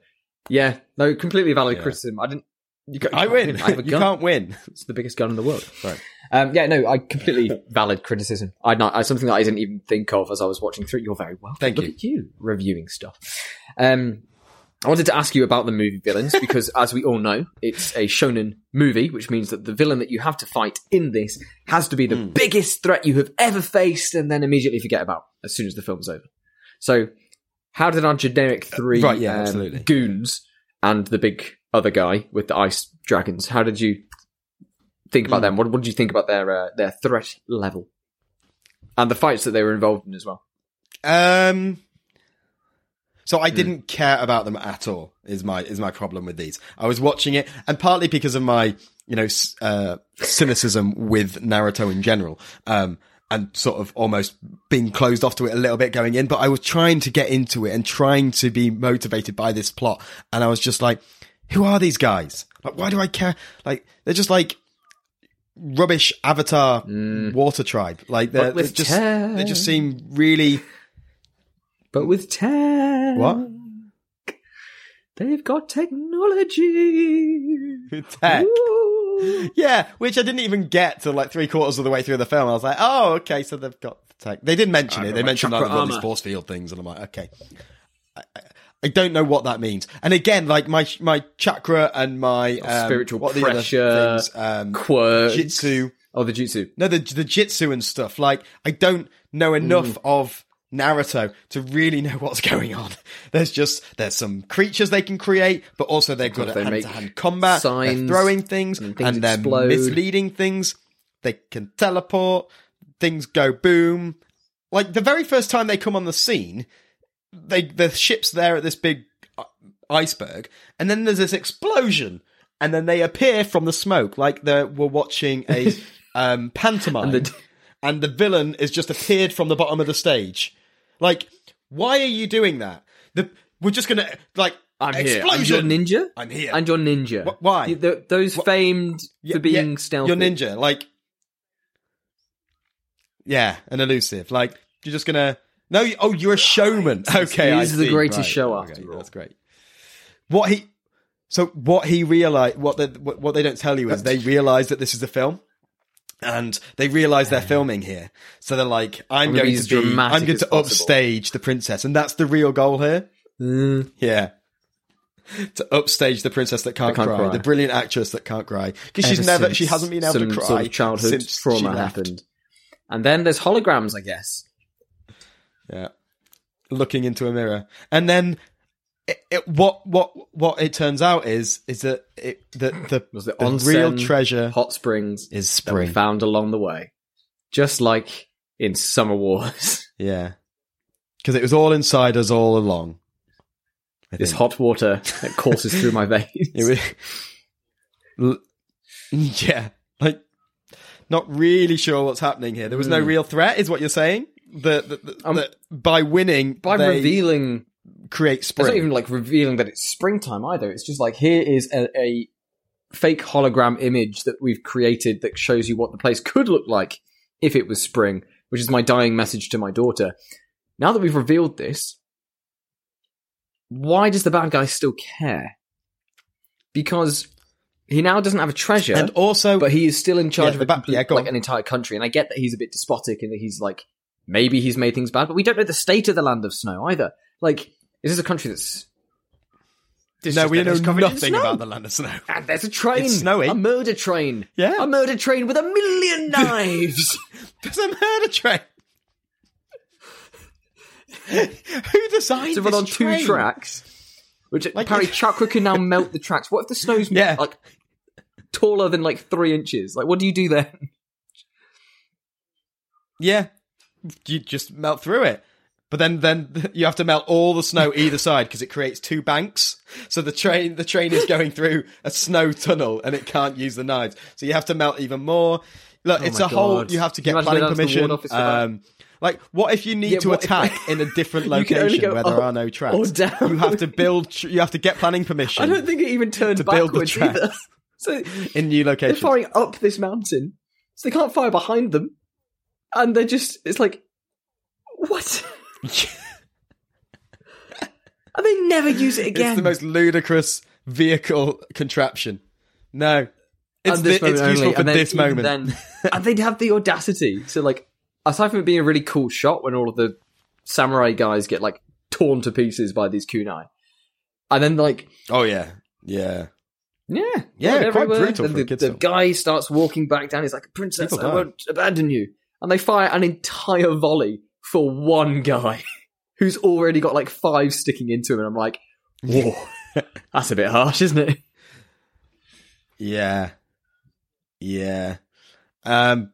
Yeah, no, completely valid Yeah. criticism. I didn't. You, you I win. I have a you can't win. It's the biggest gun in the world. Right. Um, yeah, no, I completely valid criticism. I not I, something that I didn't even think of as I was watching through. You're very well. Thank Look you. at you reviewing stuff. Um, I wanted to ask you about the movie villains because, as we all know, it's a shonen movie, which means that the villain that you have to fight in this has to be the Hmm. biggest threat you have ever faced, and then immediately forget about as soon as the film's over. So, how did our generic three Right, yeah, um, absolutely. goons and the big other guy with the ice dragons? How did you think about them? What, what did you think about their uh, their threat level and the fights that they were involved in as well? Um. So Hmm. I didn't care about them at all. Is my is my problem with these? I was watching it, and partly because of my you know uh, cynicism with Naruto in general, um, and sort of almost being closed off to it a little bit going in. But I was trying to get into it and trying to be motivated by this plot, and I was just like, "Who are these guys? Like, why do I care? Like, they're just like." Rubbish Avatar water tribe, like they're, Hmm. But with they just they just seem really But with tech, What? They've got technology. tech. Ooh. Yeah, which I didn't even get till like three quarters of the way through the film. I was like, oh, okay, so they've got tech. They did mention I've it. got They my mentioned like, chakra these force field things, and I'm like, okay. I, I- I don't know what that means. And again, like my my chakra and my um, spiritual what are the other pressure, things? Um, Quirks. jitsu. Oh, the jutsu. No, the the jitsu and stuff. Like I don't know enough Mm. of Naruto to really know what's going on. There's just there's some creatures they can create, but also they're good at hand-to-hand combat. They're throwing things and and, they're explode. misleading things. They can teleport. Things go boom. Like the very first time they come on the scene, they the ship's there at this big uh, iceberg, and then there's this explosion, and then they appear from the smoke like they we're watching a um, pantomime, And the- and the villain has just appeared from the bottom of the stage. Like, why are you doing that? The we're just gonna like I'm here. I'm your ninja. I'm here. And your ninja. Wh- why? You- th- those Wh- famed Yeah, for being yeah, stealthy. You're ninja. Like, yeah, an elusive. Like you're just gonna no. you- Oh, you're a showman. Okay, He I is the greatest Right, show okay, after all. That's great. What he so what he realized what they what, what they don't tell you is they realize that this is a film. And they realize they're filming here, so they're like, "I'm, going to be, I'm going to possible." upstage the princess, and that's the real goal here." Mm. Yeah. To upstage the princess that can't, can't cry, cry. the brilliant actress that can't cry, because she's never, she hasn't been able to cry sort of childhood since trauma happened. And then there's holograms, I guess. Yeah, looking into a mirror, and then it, it, what what what it turns out is is that it that the, Was the the onsen real treasure Hot springs is that we spring. found along the way, just like in Summer Wars. Yeah, because it was all inside us all along. I this think. hot water that courses through my veins. Was, yeah, like not really sure what's happening here. There was no Hmm. real threat, is what you're saying. That that- that- Um, that by winning, By they revealing, create spring. it's not even like revealing that it's springtime either. It's just like here is a, a fake hologram image that we've created that shows you what the place could look like if it was spring, which is my dying message to my daughter. Now that we've revealed this, why does the bad guy still care? Because he now doesn't have a treasure, and also, but he is still in charge Yeah, of a ba- yeah, like on. an entire country. And I get that he's a bit despotic and that he's like maybe he's made things bad, but we don't know the state of the land of snow either. Like, is this a country that's It's no, we that know it's nothing about the land of snow. And there's a train. It's snowy. A murder train. Yeah. A murder train with a million knives. There's a murder train. Who designed to run this on two tracks. Which Like- apparently Chakra can now melt the tracks. What if the snow's Yeah. like taller than like three inches? Like, what do you do then? Yeah, you just melt through it. But then, then you have to melt all the snow either side because it creates two banks. So the train, the train is going through a snow tunnel and it can't use the knives. So you have to melt even more. Look, it's Oh my a whole. You have to get planning going down to the permission. ward office for that? Um, like, what if you need Yeah, to what if- attack in a different You can only location where there are no tracks? or down. You have to build. tr- You have to get planning permission. I don't think it even turned To build the track. either. So in new locations, they're firing up this mountain, so they can't fire behind them, and they're just. It's like, what? and they never use it again. It's the most ludicrous vehicle contraption. No, it's, And this the- it's moment useful only, for and then this moment. Then, and they'd have the audacity. So, like, aside from it being a really cool shot when all of the samurai guys get like torn to pieces by these kunai, and then like, Oh yeah, yeah. yeah, Yeah, quite everywhere. brutal Then the, the guy starts walking back down. He's like, "Princess, People I die. won't abandon you." And they fire an entire volley for one guy who's already got like five sticking into him, and I'm like, "Whoa, that's a bit harsh, isn't it?" Yeah. Yeah. Um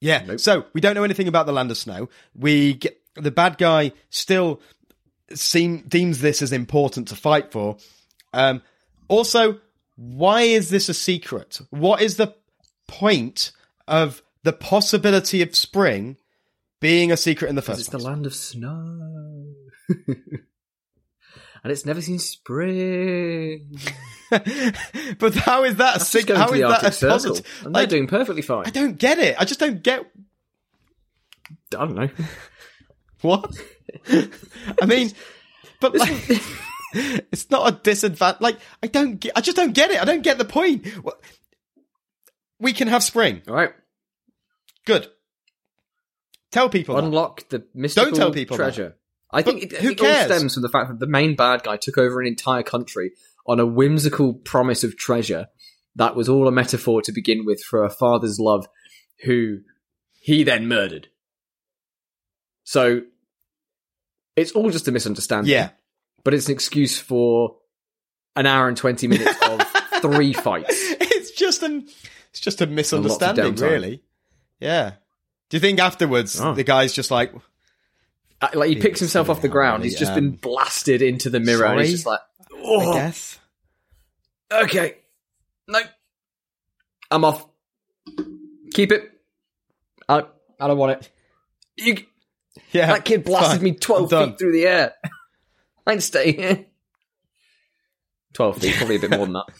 Yeah. Nope. So we don't know anything about the land of snow. We get the bad guy still seem deems this as important to fight for. Um also, why is this a secret? What is the point of the possibility of spring being a secret in the first it's the land of snow. and it's never seen spring. but how is that? Sig- how is that Arctic a positive? And Like, they're doing perfectly fine. I don't get it. I just don't get I don't know. what. I mean, but like, it's not a disadvantage. Like, I don't get. I just don't get it. I don't get the point. What- We can have spring. All right. Good. Tell people. that. Unlock the mystical tell people treasure. I think But it, who think it all cares? stems from the fact that the main bad guy took over an entire country on a whimsical promise of treasure that was all a metaphor to begin with for a father's love who he then murdered. So it's all just a misunderstanding. Yeah. But it's an excuse for an hour and 20 minutes of three fights. It's just an. It's just a misunderstanding, really. Yeah. Do you think afterwards Oh. the guy's just like, Uh, Like he picks himself off the ground. really. He's just Um, been blasted into the mirror. And sorry? he's just like, I oh, guess. okay, no, I'm off. Keep it. I, I don't want it. You, Yeah. that kid blasted fine. me 12 feet through the air. I'd stay here. 12 feet, probably a bit more than that.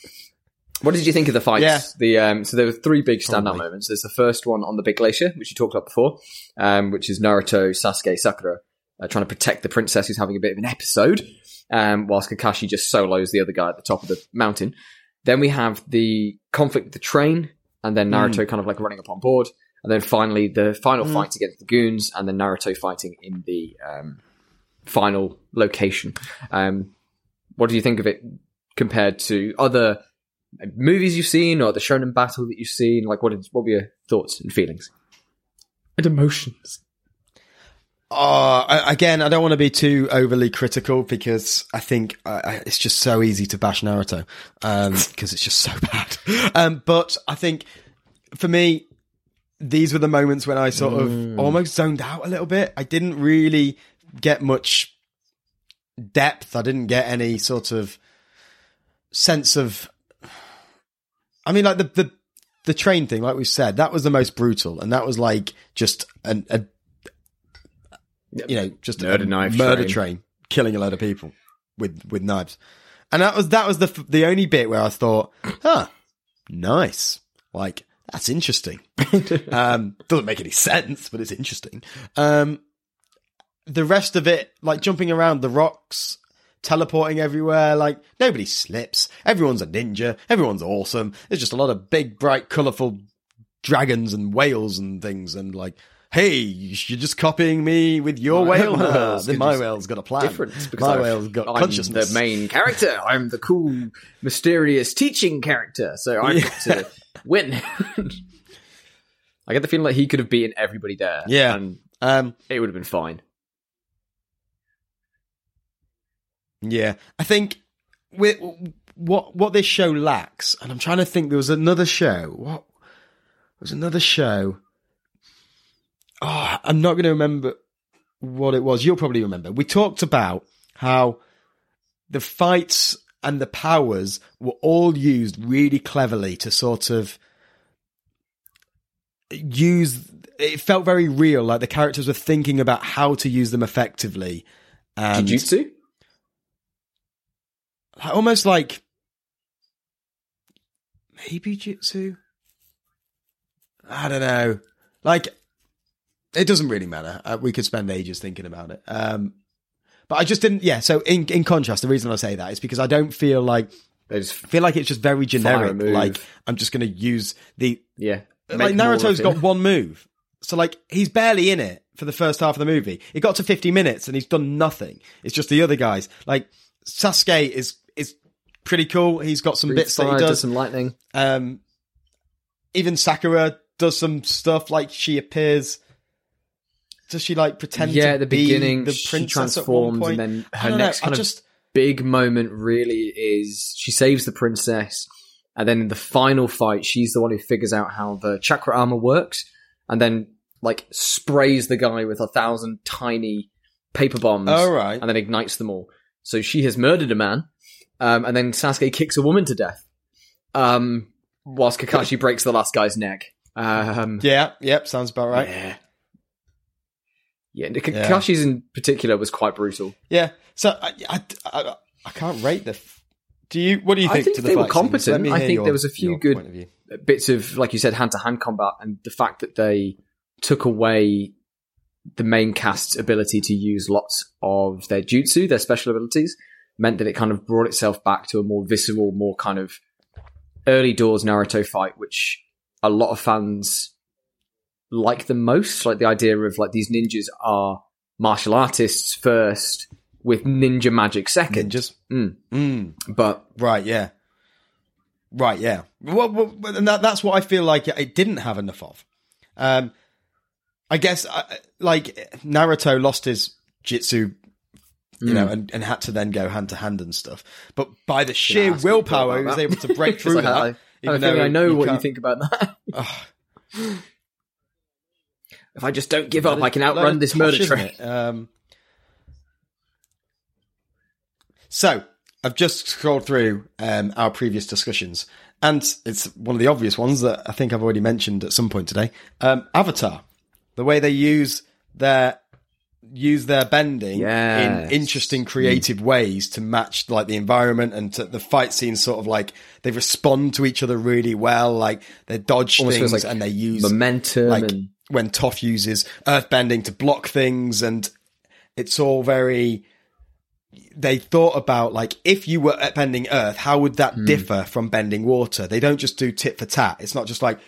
What did you think of the fights? Yeah. The um, so there were three big standout Probably. moments. There's the first one on the big glacier, which you talked about before, um, which is Naruto, Sasuke, Sakura uh, trying to protect the princess who's having a bit of an episode, um, whilst Kakashi just solos the other guy at the top of the mountain. Then we have the conflict with the train, and then Naruto kind of like running up on board, and then finally the final fight against the goons, and then Naruto fighting in the um, final location. Um, what do you think of it compared to other movies you've seen or the shonen battle that you've seen? Like, what what were your thoughts and feelings and emotions? Oh, I, again, I don't want to be too overly critical because I think uh, it's just so easy to bash Naruto because it's just so bad. Um, but I think for me, these were the moments when I sort of almost zoned out a little bit. I didn't really get much depth. I didn't get any sort of sense of. I mean, like the the the train thing, like we said, that was the most brutal, and that was like just an, a you know, just Murder a knife murder train. train. killing a load of people with with knives, and that was that was the the only bit where I thought, huh, nice, like that's interesting. um, doesn't make any sense, but it's interesting. Um, the rest of it, like jumping around the rocks, teleporting everywhere, like nobody slips. Everyone's a ninja. Everyone's awesome. There's just a lot of big, bright, colourful dragons and whales and things, and like. Hey, you're just copying me with your whale. my now. whale's Then my whale's got a plan. Different because My I've- whale's got I'm consciousness. the main character. I'm the cool, mysterious teaching character. So I get to win. I get the feeling like he could have beaten everybody there. Yeah. and Um, it would have been fine. Yeah, I think with what what this show lacks, and I'm trying to think. There was another show. What there was another show? Oh, I'm not going to remember what it was. You'll probably remember. We talked about how the fights and the powers were all used really cleverly to sort of use. It felt very real, like the characters were thinking about how to use them effectively. And Jujutsu. Almost like maybe jitsu. I don't know. Like it doesn't really matter. Uh, we could spend ages thinking about it. Um, but I just didn't. Yeah. So in in contrast, the reason I say that is because I don't feel like I feel like it's just very generic. Like I'm just going to use the yeah. like Naruto's got one move. So like he's barely in it for the first half of the movie. It got to 50 minutes and he's done nothing. It's just the other guys. Like Sasuke is pretty cool. He's got some Breathes bits that he does. does some lightning. Um even Sakura does some stuff like she appears does she like pretend Yeah, to at the be beginning, the she princess at one transforms, point? and then I her don't know, next I kind of just big moment really is she saves the princess, and then in the final fight, she's the one who figures out how the chakra armor works, and then like sprays the guy with a thousand tiny paper bombs, All right. and then ignites them all. So she has murdered a man, um, and then Sasuke kicks a woman to death, um, whilst Kakashi breaks the last guy's neck. Um, Yeah, yep, sounds about right. yeah. Yeah, Kakashi's in particular was quite brutal. Yeah. So I, I, I, I can't rate the. F- do you? What do you think? I think? to the they were competent. I think your- there was a few good- of bits of, like you said, hand to hand combat, and the fact that they took away the main cast's ability to use lots of their jutsu, their special abilities, meant that it kind of brought itself back to a more visceral, more kind of early doors Naruto fight, which a lot of fans like the most. Like the idea of like these ninjas are martial artists first, with ninja magic second. Ninjas. Mm. Mm, But right. Yeah. Right. Yeah. Well, well, and that, that's what I feel like it didn't have enough of. Um, I guess uh, like Naruto lost his jitsu. You Mm. know, and, and had to then go hand to hand and stuff. But by the sheer you willpower, he was able to break through that. I, I, even though I know you what you can't- think about that. If I just don't give up, I can outrun this murder train. Um, so I've just scrolled through um, our previous discussions, and it's one of the obvious ones that I think I've already mentioned at some point today. Um, Avatar, the way they use their use their bending Yes. in interesting, creative ways to match like the environment and to, the fight scenes. Sort of like they respond to each other really well. Like they dodge Almost things like and they use momentum like and when Toph uses earth bending to block things, and it's all very. They thought about like if you were bending earth, how would that Hmm. differ from bending water? They don't just do tit for tat. It's not just like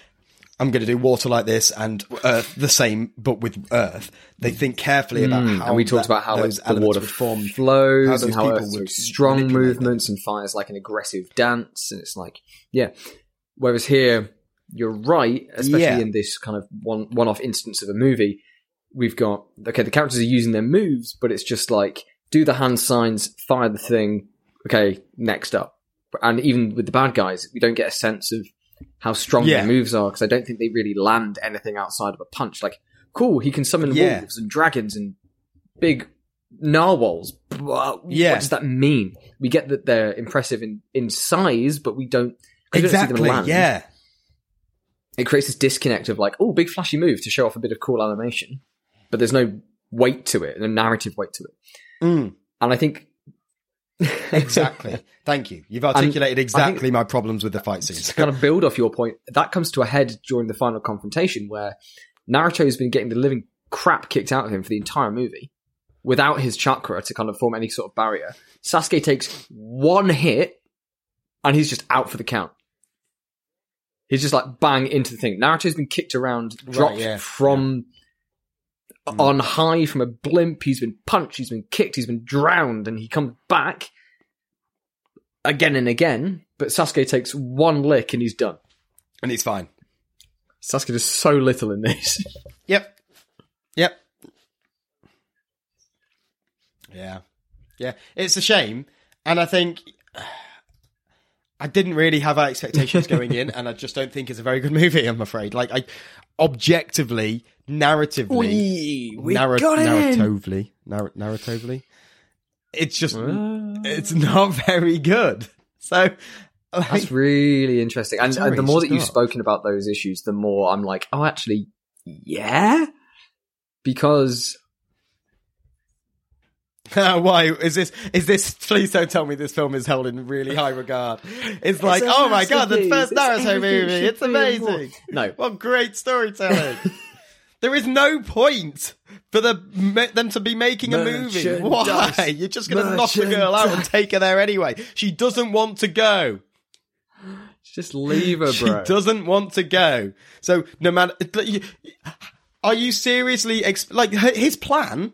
I'm going to do water like this and earth the same, but with earth. They think carefully about how. Hmm. and we talked that- about how those the water would form. flows how and how people would strong movements and fires like an aggressive dance, and it's like yeah. Whereas here, you're right, especially Yeah. in this kind of one one-off instance of a movie. We've got okay, the characters are using their moves, but it's just like do the hand signs, fire the thing. Okay, next up. And even with the bad guys, we don't get a sense of how strong Yeah. their moves are because I don't think they really land anything outside of a punch. Like, cool, he can summon Yeah. wolves and dragons and big narwhals. But Yeah. what does that mean? We get that they're impressive in, in size, but we don't. 'cause we don't see them Exactly. land. Yeah. It creates this disconnect of like, oh, big flashy move to show off a bit of cool animation, but there's no weight to it, no narrative weight to it. Mm, And I think exactly. Thank you. You've articulated um, exactly my problems with the fight scenes. to kind of build off your point, that comes to a head during the final confrontation where Naruto's been getting the living crap kicked out of him for the entire movie without his chakra to kind of form any sort of barrier. Sasuke takes one hit and he's just out for the count. He's just like bang into the thing. Naruto's been kicked around, dropped yeah, from Mm. on high from a blimp. He's been punched, he's been kicked, he's been drowned, and he comes back again and again. But Sasuke takes one lick and he's done. and he's fine. Sasuke does so little in this. Yep. Yep. Yeah. Yeah. It's a shame. And I think I didn't really have expectations going in, and I just don't think it's a very good movie, I'm afraid. Like I objectively, narratively we narra- got narratively, narr- narratively, it's just it's not very good. So like, That's really interesting. And, Sorry, and the more that you've spoken about those issues, the more I'm like, oh, actually, yeah. Because Why is this? Is this? Please don't tell me this film is held in really high regard. It's like, a oh my god, the first It's Naruto movie. It's be and more. amazing. No. what great storytelling. there is no point for the ma- them to be making a movie. Why? You're just going to knock the girl out and take her there anyway. She doesn't want to go. just leave her, She doesn't want to go. So no matter, are you seriously ex- like his plan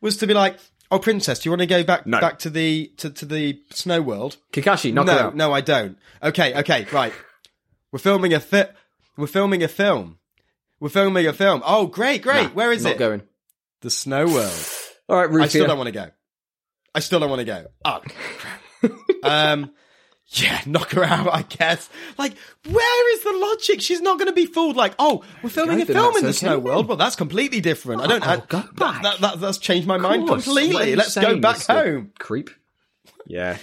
was to be like, oh princess, do you want to go back No. back to the to, to the snow world? Kakashi, knock no, no, I don't. Okay, okay, right. We're filming a fi- We're filming a film. We're filming a film. Oh, great, great. Nah, Where is not it? going. The snow world. All right. I still don't want to go. I still don't want to go. Oh, um, yeah, knock her out, I guess. Like, where is the logic? She's not going to be fooled. Like, oh, we're filming Okay, a film in the that's snow okay world. Well, that's completely different. I don't. Oh, I, go back. That, that, that's changed my mind course. Completely. Let's go back home. Creep. Yeah.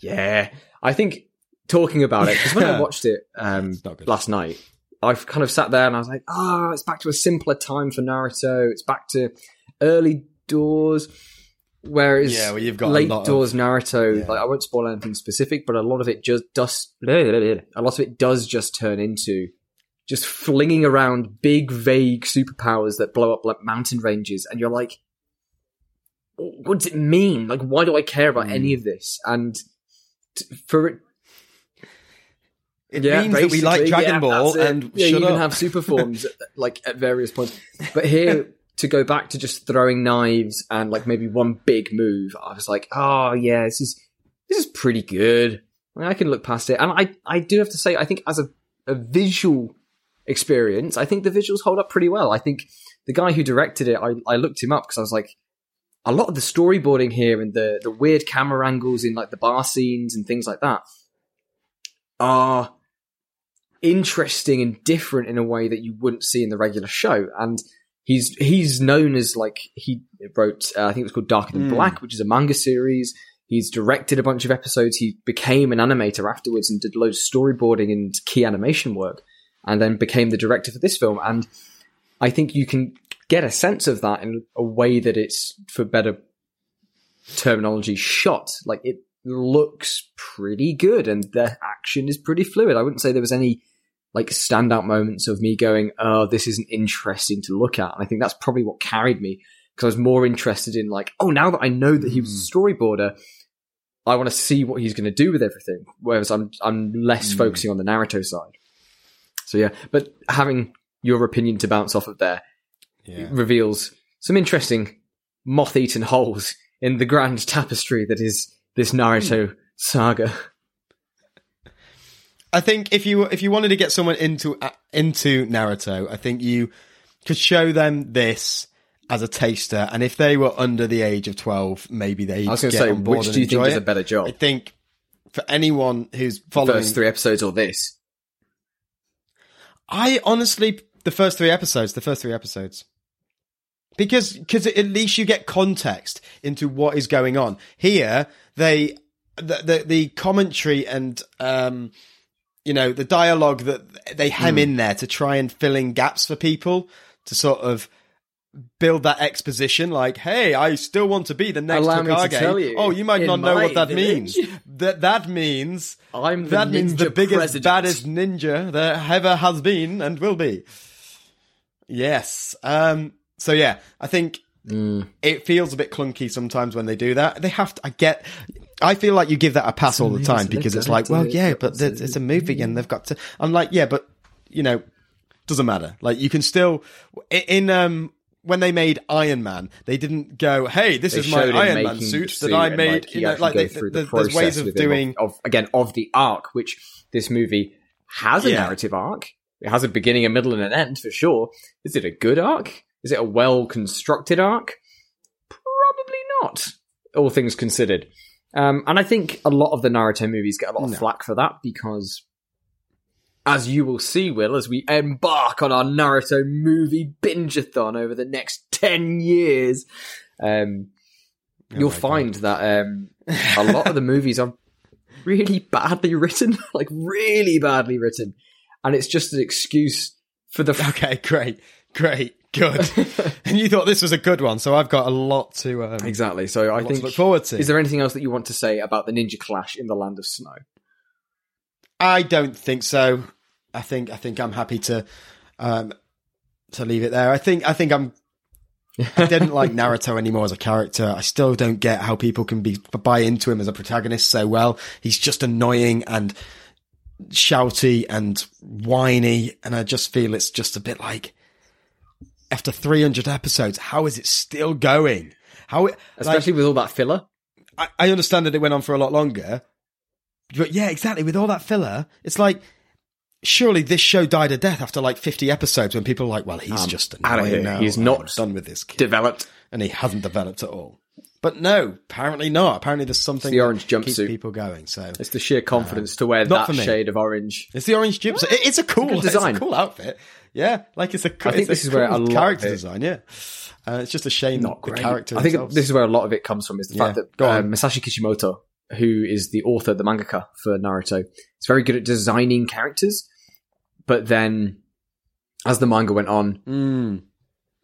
Yeah. I think talking about it, because when I watched it um, last night, I've kind of sat there and I was like, oh, it's back to a simpler time for Naruto. It's back to early doors. Whereas Yeah, well, you've got a late lot of- doors Naruto, Yeah. like I won't spoil anything specific, but a lot of it just does a lot of it does just turn into just flinging around big vague superpowers that blow up like mountain ranges, and you're like, what does it mean? Like, why do I care about any Hmm. of this? And t- for it, It yeah, means that we like Dragon yeah, Ball and yeah, you even have super forms at, like at various points. But here, to go back to just throwing knives and like maybe one big move, I was like, oh yeah, this is this is pretty good. I, can look past it, and I I do have to say, I think as a a visual experience, I think the visuals hold up pretty well. I think the guy who directed it, I I looked him up because I was like. A lot of the storyboarding here and the, the weird camera angles in like the bar scenes and things like that are interesting and different in a way that you wouldn't see in the regular show. And he's he's known as like he wrote uh, I think it was called Darker Than Hmm. Black, which is a manga series. He's directed a bunch of episodes. He became an animator afterwards and did loads of storyboarding and key animation work, and then became the director for this film. And I think you can get a sense of that in a way that it's, for better terminology, shot. Like it looks pretty good and the action is pretty fluid. I wouldn't say there was any like standout moments of me going, oh, this isn't interesting to look at. And I think that's probably what carried me because I was more interested in like, oh, now that I know that he was a mm. storyboarder, I want to see what he's going to do with everything. Whereas I'm I'm less mm. focusing on the Naruto side. So yeah, but having your opinion to bounce off of there Yeah. reveals some interesting moth-eaten holes in the grand tapestry that is this Naruto hmm. saga. I think if you if you wanted to get someone into uh, into Naruto, I think you could show them this as a taster, and if they were under the age of twelve, maybe they. I was going to say, which do you think enjoy does a better job? I think for anyone who's following, First three episodes or this? I honestly the first three episodes, the first three episodes. Because because at least you get context into what is going on. Here, they the the, the commentary and um you know, the dialogue that they hem Hmm. in there to try and fill in gaps for people to sort of build that exposition like, hey, I still want to be the next Allow Hokage. you, oh, you might not know what that village- means. That that means I'm the that means the biggest, president. baddest ninja there ever has been and will be. Yes. Um. So yeah, I think Mm. it feels a bit clunky sometimes when they do that. They have to. I get. I feel like you give that a pass all the time because They've it's got like, well, yeah, but th- it's a movie and they've got to. I'm like, yeah, but you know, doesn't matter. Like you can still in um when they made Iron Man, they didn't go, "Hey, this They is my Iron Man making suit that I made." Like, he you know, like go they- through the there's ways of doing. of, of again of the arc, which this movie has a Yeah. narrative arc. It has a beginning, a middle, and an end for sure. Is it a good arc? Is it a well constructed arc? Probably not. All things considered. Um, and I think a lot of the Naruto movies get a lot of No. flack for that because, as you will see, Will, as we embark on our Naruto movie binge-a-thon over the next 10 years, um, you'll my God. find that um, a lot of the movies are really badly written, like really badly written. And it's just an excuse for the. Okay, great, great, good. and you thought this was a good one, so I've got a lot to um, exactly. So I think. look forward to. Is there anything else that you want to say about the Ninja Clash in the Land of Snow? I don't think so. I think I think I'm happy to um to leave it there. I think I think I'm I didn't like Naruto anymore as a character. I still don't get how people can be buy into him as a protagonist so well. He's just annoying and shouty and whiny and I just feel it's just a bit like after 300 episodes, how is it still going? How it, like, Especially with all that filler. I, I understand that it went on for a lot longer, but yeah, exactly. With all that filler, it's like surely this show died a death after like fifty episodes when people are like, "Well, he's Um, just annoying now. He's not done with this kid, Developed. and he hasn't developed at all." But no, apparently not. Apparently, there's something the that orange keeps jumpsuit. people going. So It's the sheer confidence to wear that shade of orange. it's the orange jumpsuit. It- It's a cool It's design. a cool outfit. Yeah, like it's a. I think this is where a character design. Yeah, uh, it's just a shame Not the great. character. I think themselves- this is where a lot of it comes from. Is the Yeah, fact that um, Masashi Kishimoto, who is the author, the mangaka for Naruto, is very good at designing characters. But then, as the manga went on, Mm,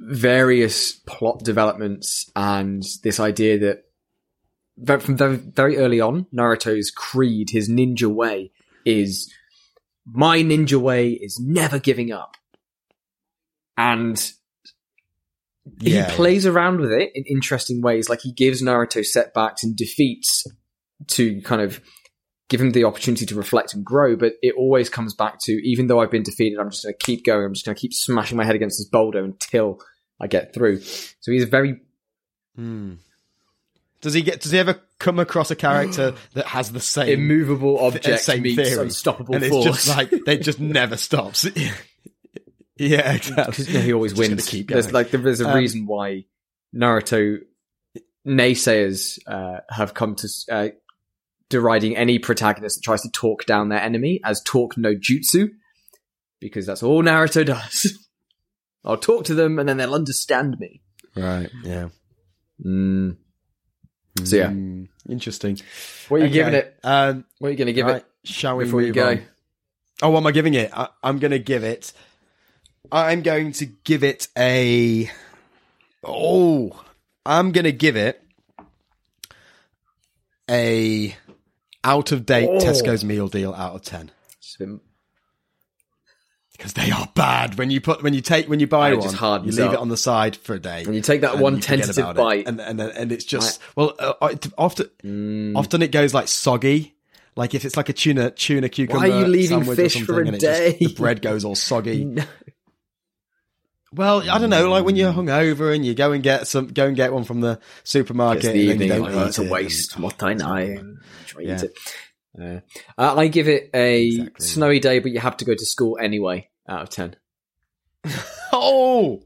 various plot developments and this idea that from very early on, Naruto's creed, his ninja way, is my ninja way is never giving up. And Yeah. he plays around with it in interesting ways. Like he gives Naruto setbacks and defeats to kind of give him the opportunity to reflect and grow. But it always comes back to even though I've been defeated, I'm just going to keep going. I'm just going to keep smashing my head against this boulder until I get through. So he's very mm. Does he get? Does he ever come across a character that has the same immovable th- object same meets theory. unstoppable and it's force. just like they just never stops. yeah, exactly. because you know, he always wins. keep there's like there's a Um, reason why Naruto naysayers uh, have come to uh, deriding any protagonist that tries to talk down their enemy as talk no jutsu, because that's all Naruto does. I'll talk to them and then they'll understand me. Right. Yeah. Mm. So yeah, Mm, interesting. what are you Okay, giving it? Um, What are you going to give right, it Shall we before you go? on? Oh, what am I giving it? I, I'm going to give it. I'm going to give it a. Oh, I'm gonna give it a out of date Oh. Tesco's meal deal out of ten It's because they are bad. When you put when you take when you buy And it one, you leave up. it on the side for a day, And you take that one tentative bite. it. and and and it's just well, uh, often often it goes like soggy. Like if it's like a tuna tuna cucumber. Why are you leaving fish for a it just- the bread goes all soggy. Well, I don't know. Like when you're hungover and you go and get some, go and get one from the supermarket. It's the and evening. you like, oh, it's a it waste. and- What I know. Try Yeah. it. Uh, I give it a Exactly. snowy day, but you have to go to school anyway. Out of ten. Oh,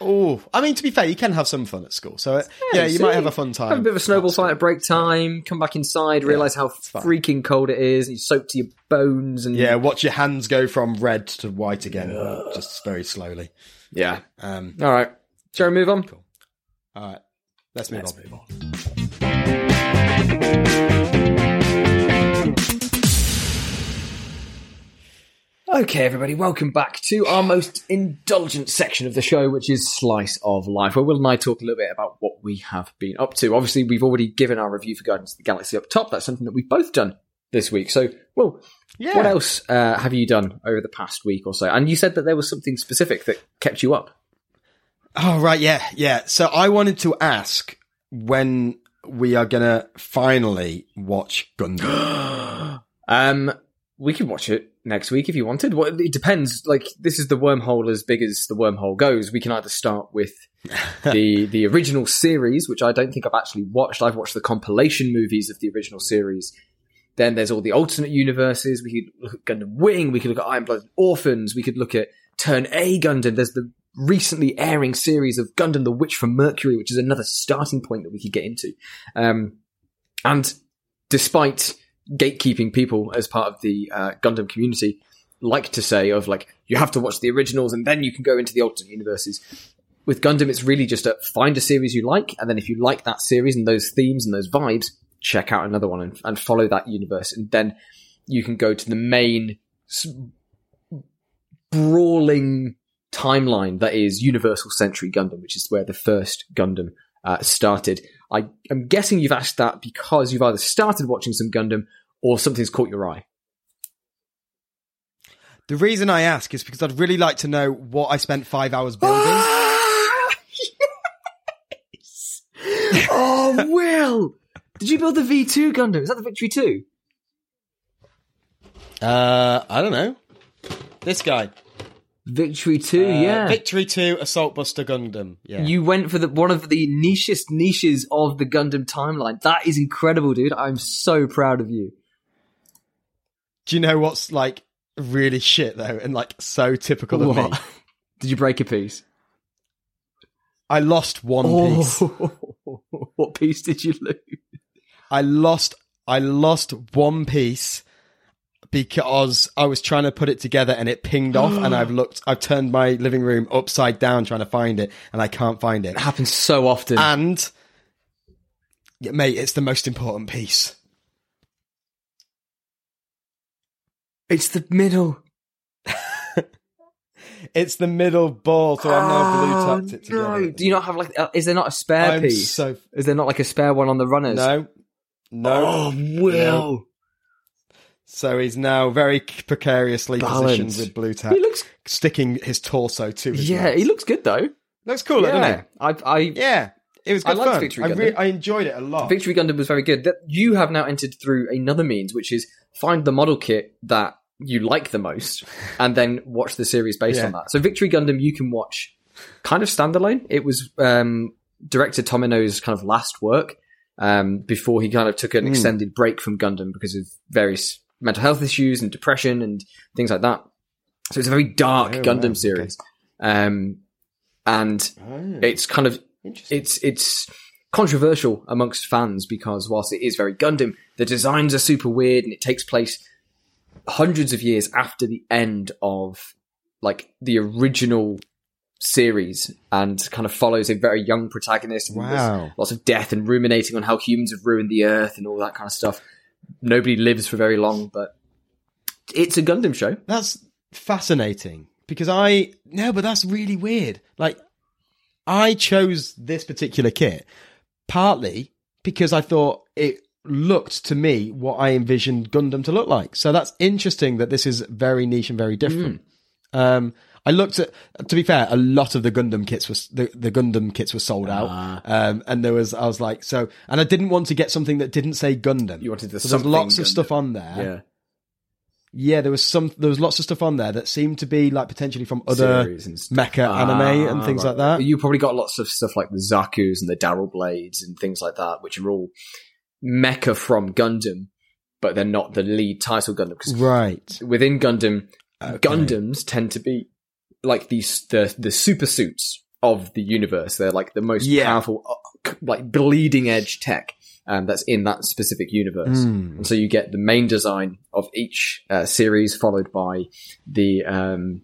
oh. I mean, to be fair, you can have some fun at school. So uh, yeah, you see, might have a fun time. Have a bit of a snowball fight at break time. Come back inside, realize how freaking cold it is. And you soak to your bones. And Yeah, watch your hands go from red to white again, just very slowly. yeah. Um, All right, shall we move on? Cool. all right, let's move Let's on. move on. Okay, everybody, welcome back to our most indulgent section of the show, which is Slice of Life, where Will and I talk a little bit about what we have been up to. Obviously, we've already given our review for Guardians of the Galaxy up top. That's something that we've both done this week. So, Will, Yeah. what else uh, have you done over the past week or so? And you said that there was something specific that kept you up. Oh right, yeah, yeah. So I wanted to ask when we are gonna finally watch Gundam. Um, we can watch it next week if you wanted. Well, it depends. Like this is the wormhole as big as the wormhole goes. We can either start with the the original series, which I don't think I've actually watched. I've watched the compilation movies of the original series. Then there's all the alternate universes. We could look at Gundam Wing. We could look at Iron Blooded Orphans. We could look at Turn A Gundam. There's the recently airing series of Gundam the Witch from Mercury, which is another starting point that we could get into. Um, and despite gatekeeping people as part of the uh, Gundam community like to say of like you have to watch the originals and then you can go into the alternate universes. With Gundam, it's really just a find a series you like, and then if you like that series and those themes and those vibes, check out another one and, and follow that universe, and then you can go to the main brawling timeline that is Universal Century Gundam, which is where the first Gundam uh, started. I am guessing you've asked that because you've either started watching some Gundam or something's caught your eye. the reason I ask is because I'd really like to know what I spent five hours building. yes! oh, Will! Did you build the V2 Gundam? Is that the Victory 2? Uh, I don't know. This guy, Victory 2, Uh, yeah. Victory Two, Assault Buster Gundam. Yeah, You went for the one of the nichest niches of the Gundam timeline. That is incredible, dude. I'm so proud of you. Do you know what's like really shit though, and like so typical of me? Did you break a piece? I lost one piece. what piece did you lose? I lost I lost one piece because I was trying to put it together and it pinged off and I've looked I've turned my living room upside down trying to find it and I can't find it. It happens so often. And yeah, mate, it's the most important piece. it's the middle. It's the middle ball, so I've now blue tacked it together. No. Do you not have like? Uh, is there not a spare I'm piece? so Is there not like a spare one on the runners? no, no. Oh, Will. So he's now very precariously positioned with blue tack, He looks. sticking his torso to his. Yeah, legs. he looks good though. looks cool, doesn't yeah, it? I, I Yeah, it was I good liked fun. Victory I, re-. I enjoyed it a lot. Victory Gundam was very good. That you have now entered through another means, which is find the model kit that you like the most, and then watch the series based Yeah. on that. So Victory Gundam, you can watch kind of standalone. It was um, director Tomino's kind of last work um, before he kind of took an Mm. extended break from Gundam because of various mental health issues and depression and things like that. So it's a very dark Oh, Gundam wow. series, um, and Oh, it's kind of it's it's controversial amongst fans because whilst it is very Gundam, the designs are super weird and it takes place hundreds of years after the end of like the original series and kind of follows a very young protagonist. Wow. Lots of death and ruminating on how humans have ruined the earth and all that kind of stuff. Nobody lives for very long, but it's a Gundam show. That's fascinating because I no, but that's really weird. Like I chose this particular kit partly because I thought it looked to me what I envisioned Gundam to look like. So that's interesting that this is very niche and very different. Um, I looked at, to be fair, a lot of the Gundam kits was the, the Gundam kits were sold out, Ah. um, and there was I was like so, and I didn't want to get something that didn't say Gundam. You wanted the so there's lots of stuff on there. Yeah. Yeah, there was some. There was lots of stuff on there that seemed to be like potentially from other Series and stuff. mecha anime and Ah, things right. like that. You probably got lots of stuff like the Zaku's and the Daryl Blades and things like that, which are all mecha from Gundam, but they're not the lead title Gundam. Because Right. within Gundam, Okay. Gundams tend to be like these the the super suits of the universe. They're like the most Yeah. powerful, uh, like bleeding edge tech um, that's in that specific universe. Hmm. And so you get the main design of each uh, series, followed by the um,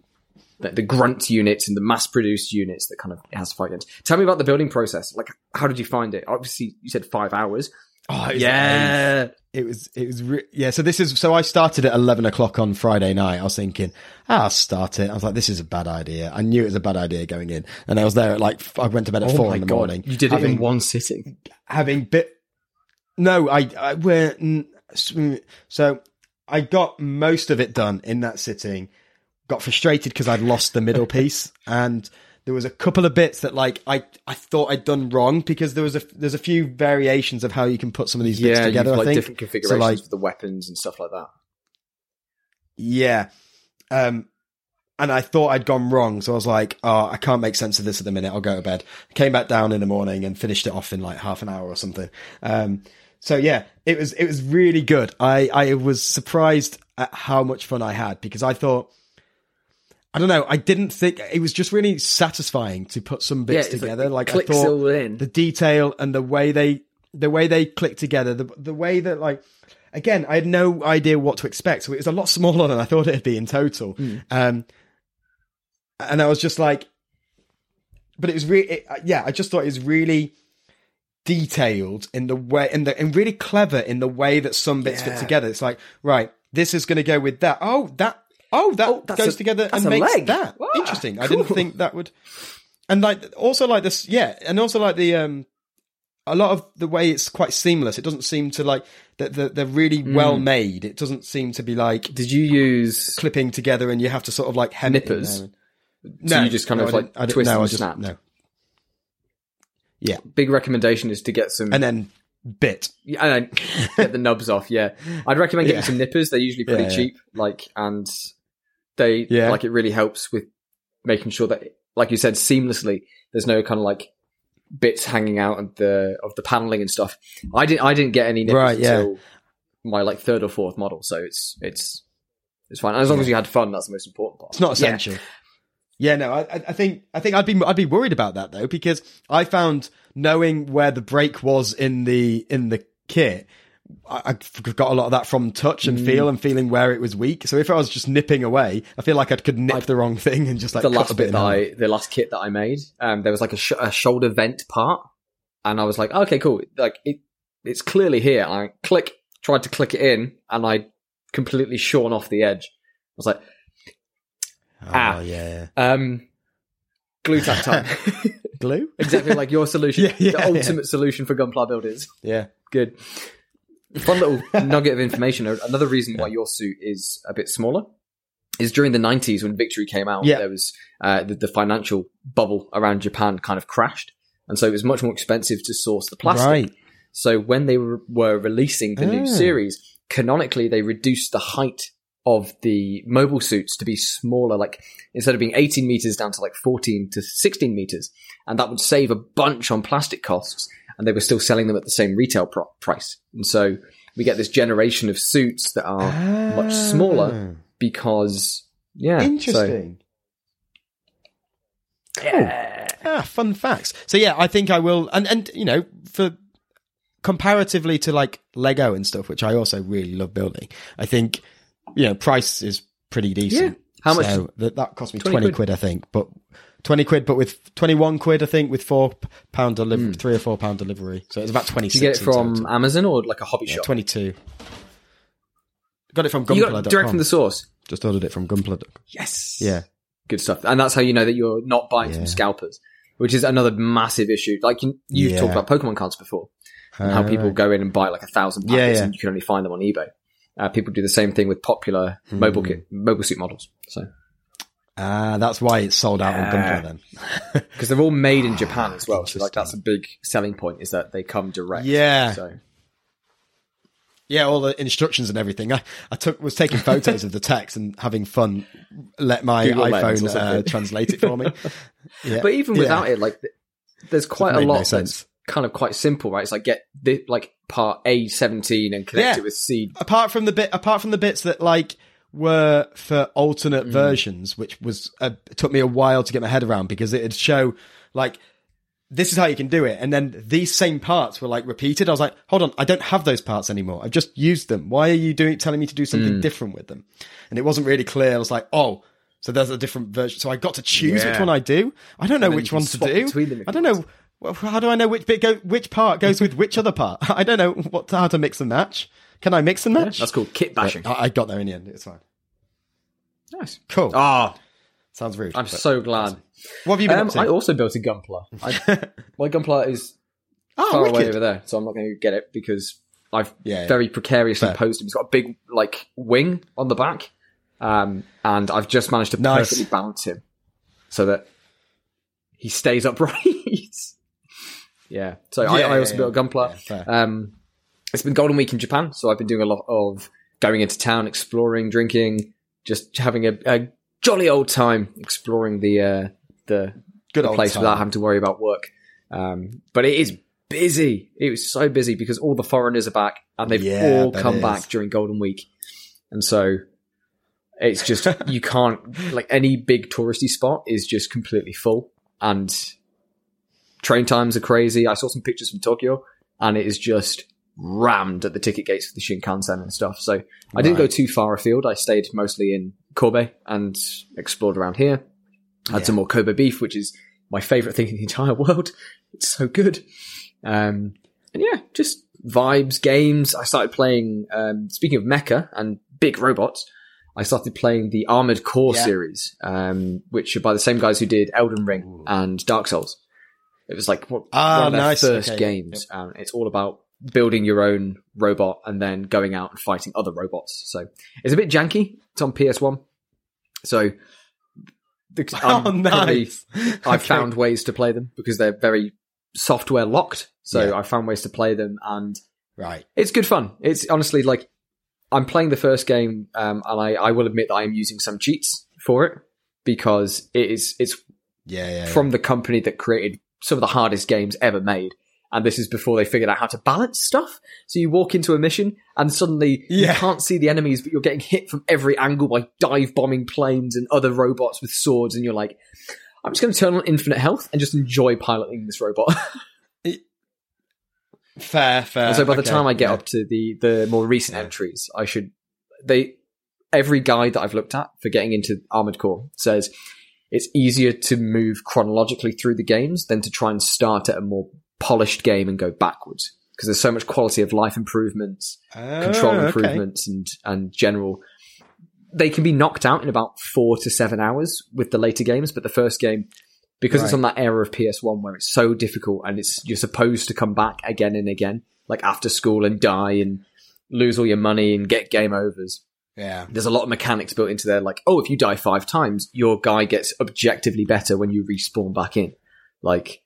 the, the grunt units and the mass produced units that kind of has to fight against. Tell me about the building process. Like, how did you find it? Obviously, you said five hours. Oh, it was Yeah. It was, it was, re- yeah. So this is, so I started at 11 o'clock on Friday night. I was thinking, ah, I'll start it. I was like, this is a bad idea. I knew it was a bad idea going in. And I was there at like, i went to bed at four in the morning. Oh You did it in one sitting. having bit, no, I, I, went so I got most of it done in that sitting. Got frustrated because I'd lost the middle piece and there was a couple of bits that like I, I thought I'd done wrong because there was a there's a few variations of how you can put some of these bits Yeah, together. you've I think different configurations So, like, for the weapons and stuff like that. Yeah. Um, and I thought I'd gone wrong. So I was like, oh, I can't make sense of this at the minute. I'll go to bed. Came back down in the morning and finished it off in like half an hour or something. Um, so yeah, it was, it was really good. I, I was surprised at how much fun I had because I thought, I don't know, I didn't think it was just really satisfying to put some bits Yeah, together. like, Like, I thought the detail and the way they the way they click together the the way that like again i had no idea what to expect. So it was a lot smaller than i thought it'd be in total. Hmm. um and i was just like but it was really it, yeah i just thought it was really detailed in the way in the and really clever in the way that some bits fit together. It's like right this is going to go with that. Oh that oh that Oh, goes a- together and makes leg. that Wow, interesting i didn't think that would and like also like this yeah and also like the um a lot of the way it's quite seamless it doesn't seem to like that they're, they're really Hmm. well made it doesn't seem to be like Did you use clipping together and you have to sort of like hem it in Nippers? So you just kind no, of like I twist no, and just, snap? no yeah big recommendation is to get some and then bit Yeah, and then get the nubs off. Yeah, I'd recommend getting Yeah. some nippers. They're usually pretty yeah. cheap. Like, and they Yeah. like it really helps with making sure that, like you said, seamlessly. There's no kind of like bits hanging out of the of the paneling and stuff. I didn't. I didn't get any Right, yeah. until my like third or fourth model. So it's it's it's fine as long as you had fun. That's the most important part. It's not essential. Yeah, no, I, I I think I think I'd be I'd be worried about that though because I found knowing where the break was in the in the kit, I, I got a lot of that from touch and Mm. feel and feeling where it was weak. So if I was just nipping away, I feel like I could nip the wrong thing and just like the last bit that. I, the last kit that I made, um, there was like a, sh- a shoulder vent part, and I was like, okay, cool. Like it, it's clearly here. I click, tried to click it in, and I completely shorn off the edge. I was like, Oh, ah. yeah, um, glue tack time. glue. exactly like your solution, Yeah, yeah, the yeah. ultimate solution for gunpla builders. Yeah, Good. Fun little nugget of information. Another reason why your suit is a bit smaller is during the 90s when Victory came out, Yeah. there was uh, the, the financial bubble around Japan kind of crashed. And so it was much more expensive to source the plastic. right. So when they were, were releasing the Ah. new series, canonically they reduced the height of the mobile suits to be smaller, like instead of being 18 meters down to like 14 to 16 meters. And that would save a bunch on plastic costs. And they were still selling them at the same retail pro- price. And so we get this generation of suits that are much smaller because, yeah. so- Interesting. Ah, fun facts. So yeah, I think I will, and and you know, for comparatively to like Lego and stuff, which I also really love building, I think you know price is pretty decent. Yeah. How much- So that that cost me 20 twenty quid. quid. I think, but twenty quid, but with twenty one quid, I think, with four pound delivery, Hmm. three or four pound delivery. So it's about twenty Did you get it from Amazon or like a hobby yeah, shop? twenty two. Got it from you got direct from the source. Just ordered it from Gunpla. Yes. Yeah. Good stuff. And that's how you know that you're not buying Yeah. from scalpers. which is another massive issue. Like you, you've Yeah. talked about Pokemon cards before, and how Uh, people go in and buy like a thousand packets and you can only find them on eBay. Uh, people do the same thing with popular mobile Hmm. kit, mobile suit models. So Ah, that's why it's sold out on Yeah. Gunpla then. because they're all made in Japan as well, so like that's a big selling point is that they come direct. Yeah. So Yeah, all the instructions and everything. I, I took was taking photos of the text and having fun. Let my Google iPhone uh, translate it for me. Yeah. But even Yeah. without it, like there's quite a no lot that's sense. kind of quite simple, right? It's like get the, like part A seventeen and connect Yeah. it with C. apart from the bit, apart from the bits that like were for alternate versions, which was uh, took me a while to get my head around because it'd show like this is how you can do it, and then these same parts were like repeated. I was like, hold on, I don't have those parts anymore. I've just used them. Why are you doing telling me to do something different with them? And it wasn't really clear. I was like, oh. So there's a different version. So I got to choose which one I do. I don't know which one to do. between them if I don't know. Well, how do I know which bit go, which part goes with which other part? I don't know what how to mix and match. Can I mix and match? That's called kit bashing. I, I got there in the end. It's fine. nice. Cool. Ah, Sounds rude. I'm so glad. What have you been Um, up to? I also built a gunpla. I, my gunpla is oh, far away over there, so I'm not going to get it because I've Yeah, yeah. very precariously Fair. posed him. He's got a big like wing on the back, um, and I've just managed to Nice. perfectly balance him so that he stays upright. yeah. So I, Yeah, I also yeah, built a gunpla. yeah, fair. um, it's been Golden Week in Japan, so I've been doing a lot of going into town, exploring, drinking, just having a, a jolly old time exploring the uh, the Good the old place time. without having to worry about work. Um, but it is busy. It was so busy because all the foreigners are back and they've Yeah, all come is. back during Golden Week. And so it's just, you can't, like any big touristy spot is just completely full and train times are crazy. I saw some pictures from Tokyo and it is just rammed at the ticket gates for the Shinkansen and stuff. So I didn't go too far afield. I stayed mostly in Kobe and explored around here. Had Yeah. some more Kobe beef, which is my favorite thing in the entire world. It's so good. Um, and yeah, just vibes, games. I started playing, um, speaking of mecha and big robots, I started playing the Armored Core Yeah. series, um, which are by the same guys who did Elden Ring and Dark Souls. It was like what, Ah, one of their nice. first Okay. games. Um, it's all about building your own robot and then going out and fighting other robots. So it's a bit janky. It's on PS1. So the, Oh, currently- nice. I've Okay. found ways to play them because they're very software locked. So Yeah. I found ways to play them and right. it's good fun. It's honestly like I'm playing the first game, um, and I, I will admit that I am using some cheats for it because it is it's Yeah, yeah. from the company that created some of the hardest games ever made. And this is before they figured out how to balance stuff. So you walk into a mission and suddenly Yeah. you can't see the enemies, but you're getting hit from every angle by dive bombing planes and other robots with swords. And you're like, I'm just going to turn on infinite health and just enjoy piloting this robot. fair, fair. And so by the time I get yeah. up to the the more recent entries, I should they every guide that I've looked at for getting into Armored Core says it's easier to move chronologically through the games than to try and start at a more polished game and go backwards because there's so much quality of life improvements, ah, control Oh, okay. improvements, and and general. They can be knocked out in about four to seven hours with the later games, but the first game, because it's on that era of PS1 where it's so difficult and it's you're supposed to come back again and again, like after school and die and lose all your money and get game overs. Yeah. There's a lot of mechanics built into there, like oh, if you die five times, your guy gets objectively better when you respawn back in, like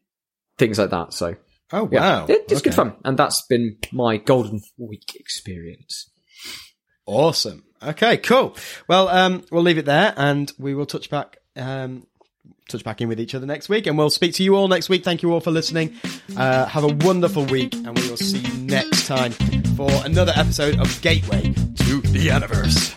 things like that. So Oh yeah, wow. it- it's good fun, and that's been my golden week experience. Awesome. Okay, cool. Well, um, we'll leave it there, and we will touch back, um, touch back in with each other next week, and we'll speak to you all next week. Thank you all for listening. Uh, have a wonderful week, and we will see you next time for another episode of Gateway to the Universe.